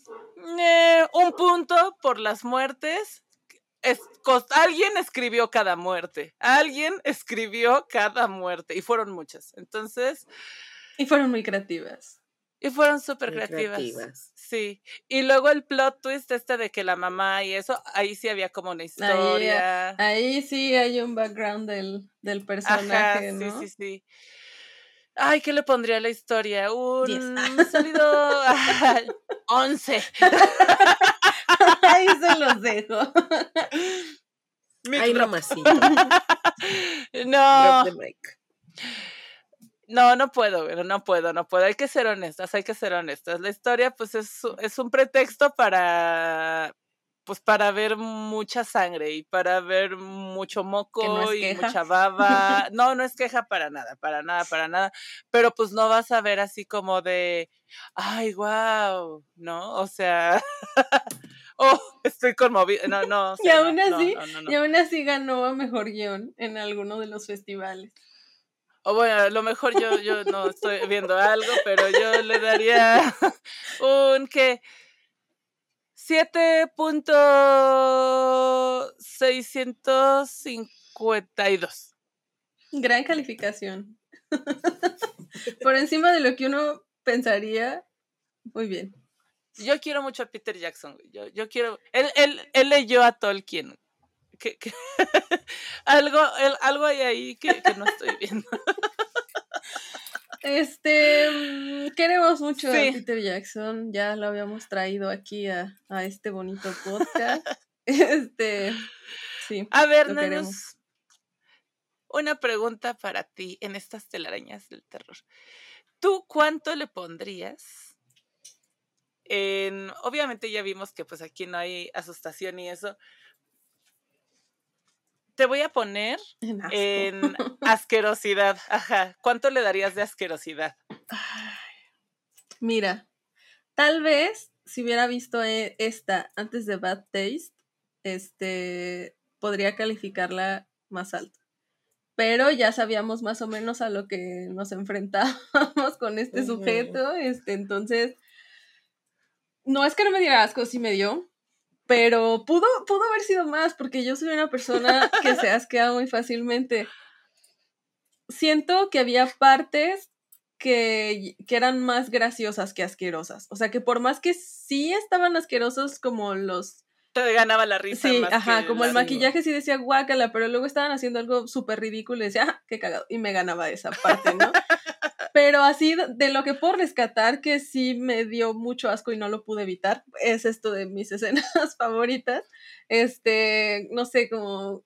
eh, punto por las muertes. alguien escribió cada muerte. Alguien escribió cada muerte. Y fueron muchas. Entonces. Y fueron muy creativas. Y fueron súper creativas. Sí. Y luego el plot twist este de que la mamá y eso, ahí sí había como una historia. Ahí, sí hay un background del, del personaje, ¿no? Sí, sí, sí. Ay, ¿qué le pondría a la historia? Un sólido 11. [LAUGHS] Ahí se los dejo. Ay, no más No. No, no puedo, no puedo, no puedo. Hay que ser honestas, hay que ser honestas. La historia, pues, es, es un pretexto para, pues, para ver mucha sangre y para ver mucho moco y mucha baba. [LAUGHS] No, no es queja para nada, para nada, para nada. Pero, pues, no vas a ver así como de, ay, wow, ¿no? O sea, [LAUGHS] oh, estoy conmovida. No, no. y aún así, y aún así ganó a mejor guion en alguno de los festivales. O bueno, a lo mejor yo, yo no estoy viendo algo, pero yo le daría [LAUGHS] un que 7.652. Gran calificación. [LAUGHS] Por encima de lo que uno pensaría, muy bien. Yo quiero mucho a Peter Jackson, Yo, yo quiero. Él, él, él leyó a Tolkien que, [LAUGHS] algo, algo hay ahí que, no estoy viendo. Este, mm, queremos mucho a Peter Jackson, ya lo habíamos traído aquí a, este bonito podcast. [LAUGHS] Este, sí. A ver, Nanos, una pregunta para ti en estas telarañas del terror. ¿Tú cuánto le pondrías? En, obviamente ya vimos que pues aquí no hay asustación y eso, te voy a poner en, [LAUGHS] asquerosidad. Ajá. ¿Cuánto le darías de asquerosidad? mira, tal vez si hubiera visto e, esta antes de Bad Taste, este podría calificarla más alto. Pero ya sabíamos más o menos a lo que nos enfrentábamos [LAUGHS] con este sujeto. Este, entonces, no es que no me diera asco, sí me dio, pero pudo, pudo haber sido más, porque yo soy una persona que se asquea muy fácilmente. Siento que había partes que, que, eran más graciosas que asquerosas. O sea, que por más que sí estaban asquerosos como los... Te ganaba la risa. Sí, ajá, como el maquillaje sí decía guácala, pero luego estaban haciendo algo súper ridículo y decía, ah, qué cagado. Y me ganaba esa parte, ¿no? [LAUGHS] Pero así de lo que puedo rescatar, que sí me dio mucho asco y no lo pude evitar, es esto de mis [LAUGHS] escenas favoritas. Este, no sé, como,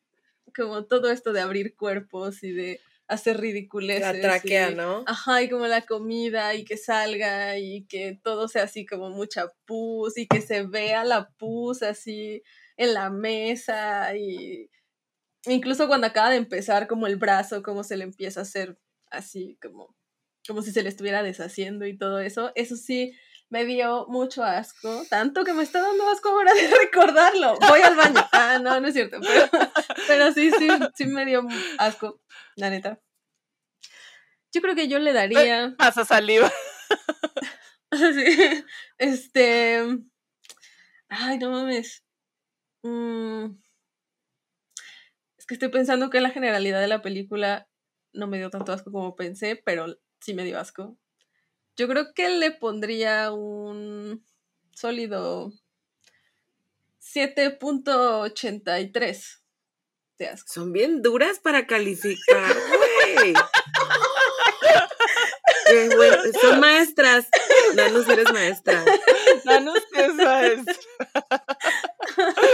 como todo esto de abrir cuerpos y de hacer ridiculeces. La traquea, ¿no? Ajá, y como la comida y que salga y que todo sea así como mucha pus y que se vea la pus así en la mesa y incluso cuando acaba de empezar como el brazo, como se le empieza a hacer así como como si se le estuviera deshaciendo y todo eso. Eso sí, me dio mucho asco, tanto que me está dando asco ahora de [LAUGHS] recordarlo. Voy al baño. Ah, no, no es cierto, [LAUGHS] pero, sí, sí, sí me dio asco, la neta. Yo creo que yo le daría... Pasa saliva. [LAUGHS] sí, este... Ay, no mames. Mm. Es que estoy pensando que la generalidad de la película no me dio tanto asco como pensé, pero sí me dio asco. Yo creo que le pondría un sólido 7.83 de asco. Son bien duras para calificar, güey. son maestras. Nanos, eres maestra. Nanos es maestra.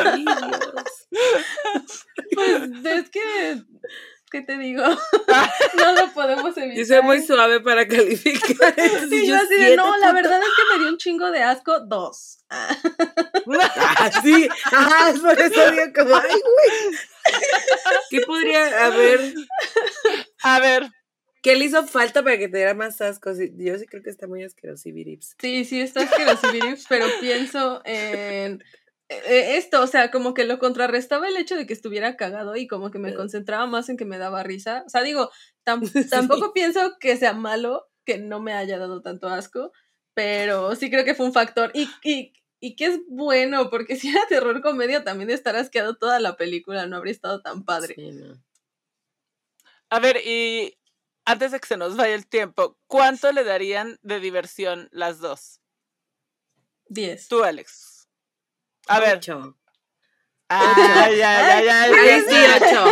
Ay, Dios. Pues es que ¿qué te digo? [LAUGHS] [LAUGHS] no lo podemos [LAUGHS] evitar. Y soy muy suave para calificar. y yo así de, no, la verdad es que me dio un chingo de asco, dos. ah, sí, ajá, por eso digo como, ay, güey. ¿Qué podría haber? A ver. ¿Qué le hizo falta para que te diera más asco? Yo sí creo que está muy asqueroso Sí, sí está asqueroso pero pienso en esto, o sea, como que lo contrarrestaba el hecho de que estuviera cagado y como que me concentraba más en que me daba risa. O sea, digo, [LAUGHS] tampoco pienso que sea malo que no me haya dado tanto asco, pero sí creo que fue un factor. Y, y, y que es bueno, porque [LAUGHS] si era terror comedia también estar asqueado toda la película, no habría estado tan padre. A ver, y antes de que se nos vaya el tiempo, ¿cuánto le darían de diversión las dos? Diez. Tú, Alex. A ver. Ay, ay, ay, ay, Ahí sí, ocho.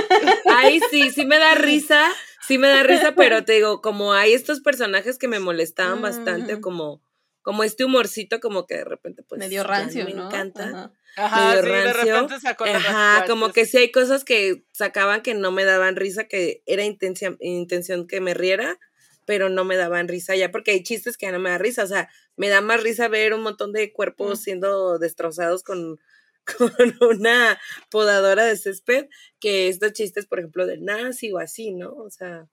Ahí sí, sí me da risa, sí me da risa, pero te digo, como hay estos personajes que me molestaban bastante, como, como este humorcito, como que de repente, pues. Medio rancio, me ¿no? encanta. Ajá, sí, de repente sacó Ajá, como que sí hay cosas que sacaban que no me daban risa, que era intención, intención que me riera, pero no me daban risa ya, porque hay chistes que ya no me da risa, o sea, me da más risa ver un montón de cuerpos siendo destrozados con [LAUGHS] con una podadora de césped que estos chistes, por ejemplo, del nazi o así, ¿no? O sea,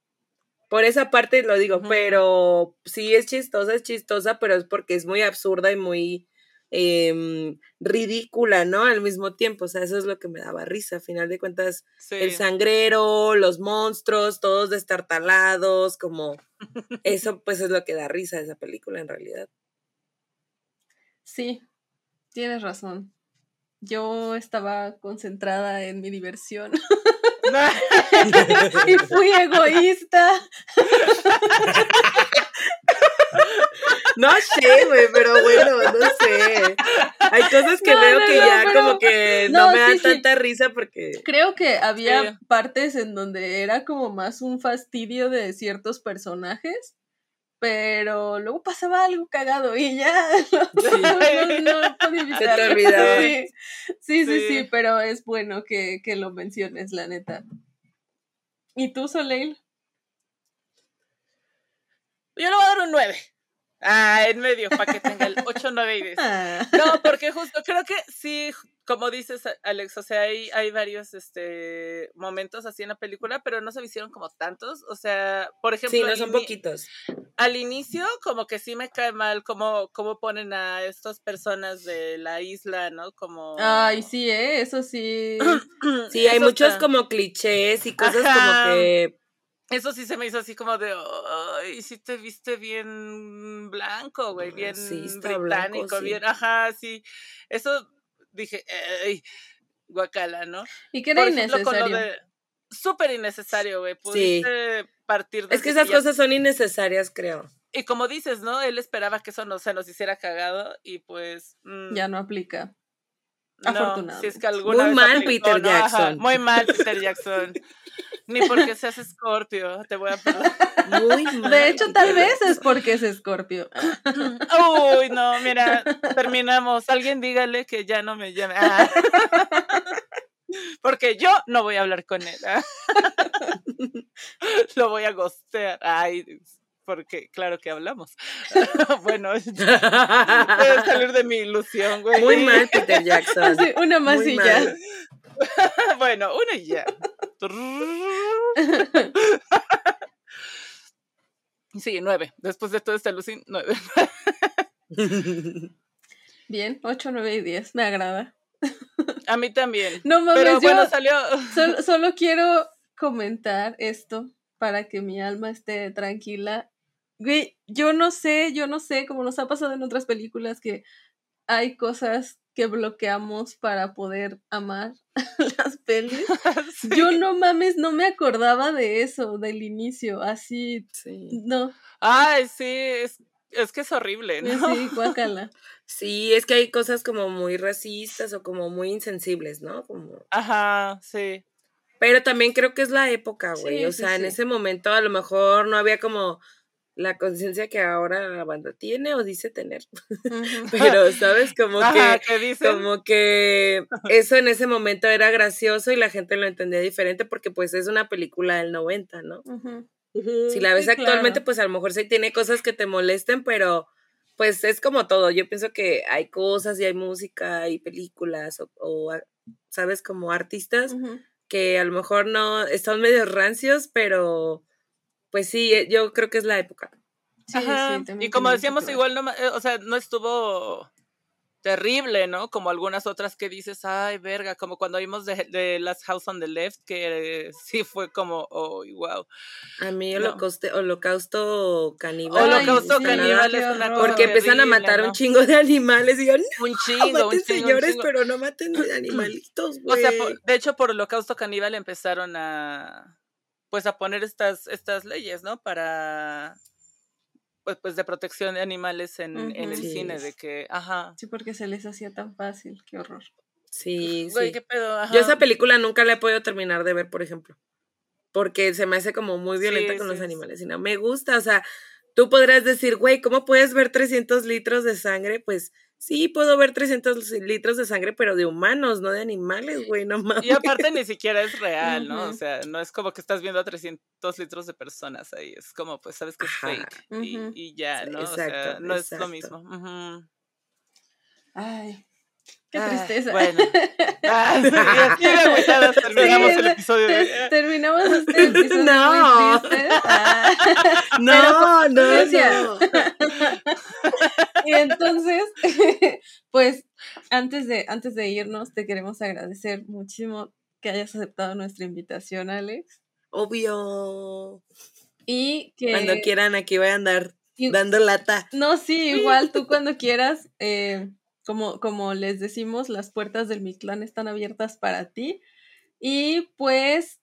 por esa parte lo digo, pero sí es chistosa, es chistosa, pero es porque es muy absurda y muy em, ridícula, ¿no? Al mismo tiempo, o sea, eso es lo que me daba risa, a final de cuentas, el sangrero, los monstruos, todos destartalados, como eso pues es lo que da risa a esa película en realidad. Sí, tienes razón yo estaba concentrada en mi diversión. [LAUGHS] [LAUGHS] y fui egoísta. [LAUGHS] No sé, güey, pero bueno, no sé. Hay cosas que veo que ya como que no, me dan tanta risa porque... Creo que había partes en donde era como más un fastidio de ciertos personajes pero luego pasaba algo cagado y ya [LAUGHS] no, podía [LAUGHS] Se te [LAUGHS] olvidaba. Sí. Sí, sí, pero es bueno que, que, lo menciones, la neta. ¿Y tú, Soleil? Yo le voy a dar un 9. Ah, en medio, para que tenga el [LAUGHS] 8, 9 y 10. Ah. No, porque justo creo que sí, como dices, Alex, o sea, hay, hay varios este, momentos así en la película, pero no se hicieron como tantos. O sea, por ejemplo. Sí, no son poquitos. Al inicio, como que sí me cae mal cómo, cómo ponen a estas personas de la isla, ¿no? Como. Ay, sí, ¿eh? Eso sí. [CLEARS THROAT] sí, hay muchos como clichés y cosas como que eso sí se me hizo así como de, ay, sí te viste bien blanco, güey, bien británico, bien, ajá, sí. Eso dije, ay, guacala, ¿no? Y que era innecesario. Súper innecesario, güey. Pudiste partir de. Es que esas cosas son innecesarias, creo. Y como dices, ¿no? Él esperaba que eso no se nos hiciera cagado y pues. Mm, ya no aplica. Afortunadamente. es que alguna muy mal, Peter Jackson. muy mal, Peter Jackson. [LAUGHS] Ni porque seas Scorpio, te voy a [LAUGHS] perdonar. Muy mal. De hecho, tal vez es porque es Scorpio. Uy, no, mira, terminamos. Alguien dígale que ya no me llame. Ah. [LAUGHS] Porque yo no voy a hablar con él. Ah. [LAUGHS] Lo voy a gostear. Ay, porque claro que hablamos. bueno, salir de mi ilusión, güey. Muy mal, Peter Jackson. una más y ya. bueno, una y ya. [LAUGHS] sí, nueve. Después de todo este alucin, nueve. [LAUGHS] Bien, ocho, nueve y diez. Me agrada. A mí también. No mames, Pero bueno, salió. solo quiero comentar esto para que mi alma esté tranquila Güey, yo no sé, yo no sé, como nos ha pasado en otras películas, que hay cosas que bloqueamos para poder amar [LAUGHS] las pelis. [LAUGHS] Yo no mames, no me acordaba de eso, del inicio, así, no. Ay, sí, es, es que es horrible, ¿no? Sí, cuácala. [LAUGHS] Sí, es que hay cosas como muy racistas o como muy insensibles, ¿no? Como... Ajá, sí. Pero también creo que es la época, güey. o sea, en ese momento a lo mejor no había como la conciencia que ahora la banda tiene o dice tener. [LAUGHS] Pero, ¿sabes? Como que, como que [LAUGHS] eso en ese momento era gracioso y la gente lo entendía diferente porque pues es una película del 90, ¿no? Si la ves actualmente, pues a lo mejor sí tiene cosas que te molesten, pero pues es como todo. Yo pienso que hay cosas y hay música y películas o, ¿sabes? Como artistas que a lo mejor no, están medio rancios, pero pues sí, eh, yo creo que es la época. Sí, sí, y como decíamos, igual no, eh, o sea, no estuvo terrible, ¿no? Como algunas otras que dices, ay, verga, como cuando vimos de, de Last House on the Left, que sí fue como, oh, wow. A mí holocausto, holocausto caníbal. Holocausto caníbal es una cosa Porque empiezan a matar un chingo de animales y yo, no, un chingo, un chingo, señores, pero no maten [CLEARS THROAT] animalitos, güey. O sea, de hecho, por holocausto caníbal empezaron a, pues, a poner estas, estas leyes, ¿no? Para pues, pues de protección de animales en, en el cine, de que, ajá. Sí, porque se les hacía tan fácil, qué horror. Sí, sí. ¿qué pedo? Yo esa película nunca la he podido terminar de ver, por ejemplo. Porque se me hace como muy violenta con los animales y no me gusta. O sea, tú podrás decir, güey, ¿cómo puedes ver 300 litros de sangre? Pues Sí, puedo ver 300 litros de sangre, pero de humanos, no de animales, güey, no mames. Y aparte ni siquiera es real, ¿no? O sea, no es como que estás viendo a 300 litros de personas ahí, es como, pues, sabes que es fake y, ya, ¿no? o sea, no es lo mismo. Ay, Qué tristeza. bueno. [LAUGHS] Ah, terminamos el episodio. terminamos [LAUGHS] este episodio no. muy ah. [LAUGHS] no, no, no. y entonces, pues, antes de, antes de irnos, te queremos agradecer muchísimo que hayas aceptado nuestra invitación, Alex. Obvio. Y que... Cuando quieran, aquí voy a andar dando lata. No, sí, igual tú cuando quieras. Eh, como, como les decimos, las puertas del Mictlán están abiertas para ti. Y pues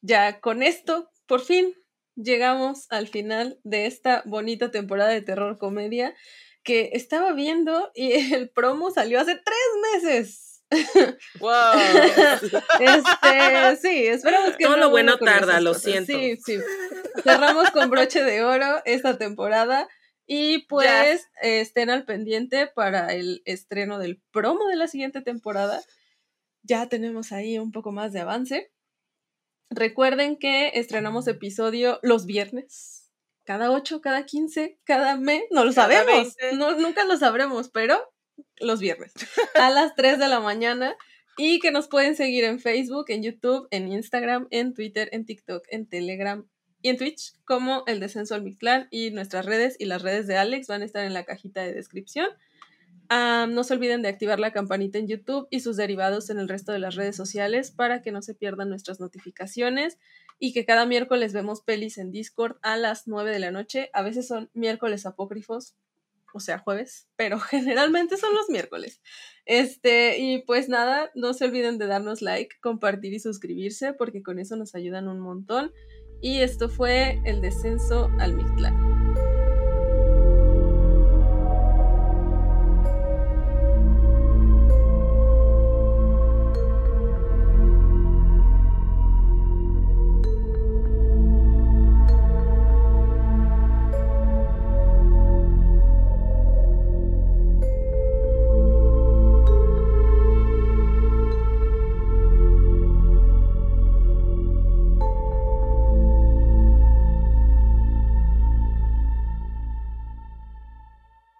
ya con esto, por fin, llegamos al final de esta bonita temporada de terror comedia que estaba viendo y [LAUGHS] el promo salió hace tres meses. [LAUGHS] ¡Wow! este, sí, esperamos que. Todo lo bueno tarda, lo siento. Sí, sí. Cerramos con broche de oro esta temporada. Y pues estén al pendiente para el estreno del promo de la siguiente temporada. Ya tenemos ahí un poco más de avance. Recuerden que estrenamos episodio los viernes. Cada 8, cada 15, cada mes. No lo sabemos. No, nunca lo sabremos, pero los viernes. [LAUGHS] A las 3 de la mañana. Y que nos pueden seguir en Facebook, en YouTube, en Instagram, en Twitter, en TikTok, en Telegram, y en Twitch como el descenso al Mictlán y nuestras redes y las redes de Alex van a estar en la cajita de descripción. no se olviden de activar la campanita en YouTube y sus derivados en el resto de las redes sociales para que no se pierdan nuestras notificaciones y que cada miércoles vemos pelis en Discord a las 9 de la noche. A veces son miércoles apócrifos, o sea, jueves, pero [LAUGHS] generalmente son los miércoles. Este, y pues nada, no se olviden de darnos like, compartir y suscribirse porque con eso nos ayudan un montón. Y esto fue el descenso al Mictlán.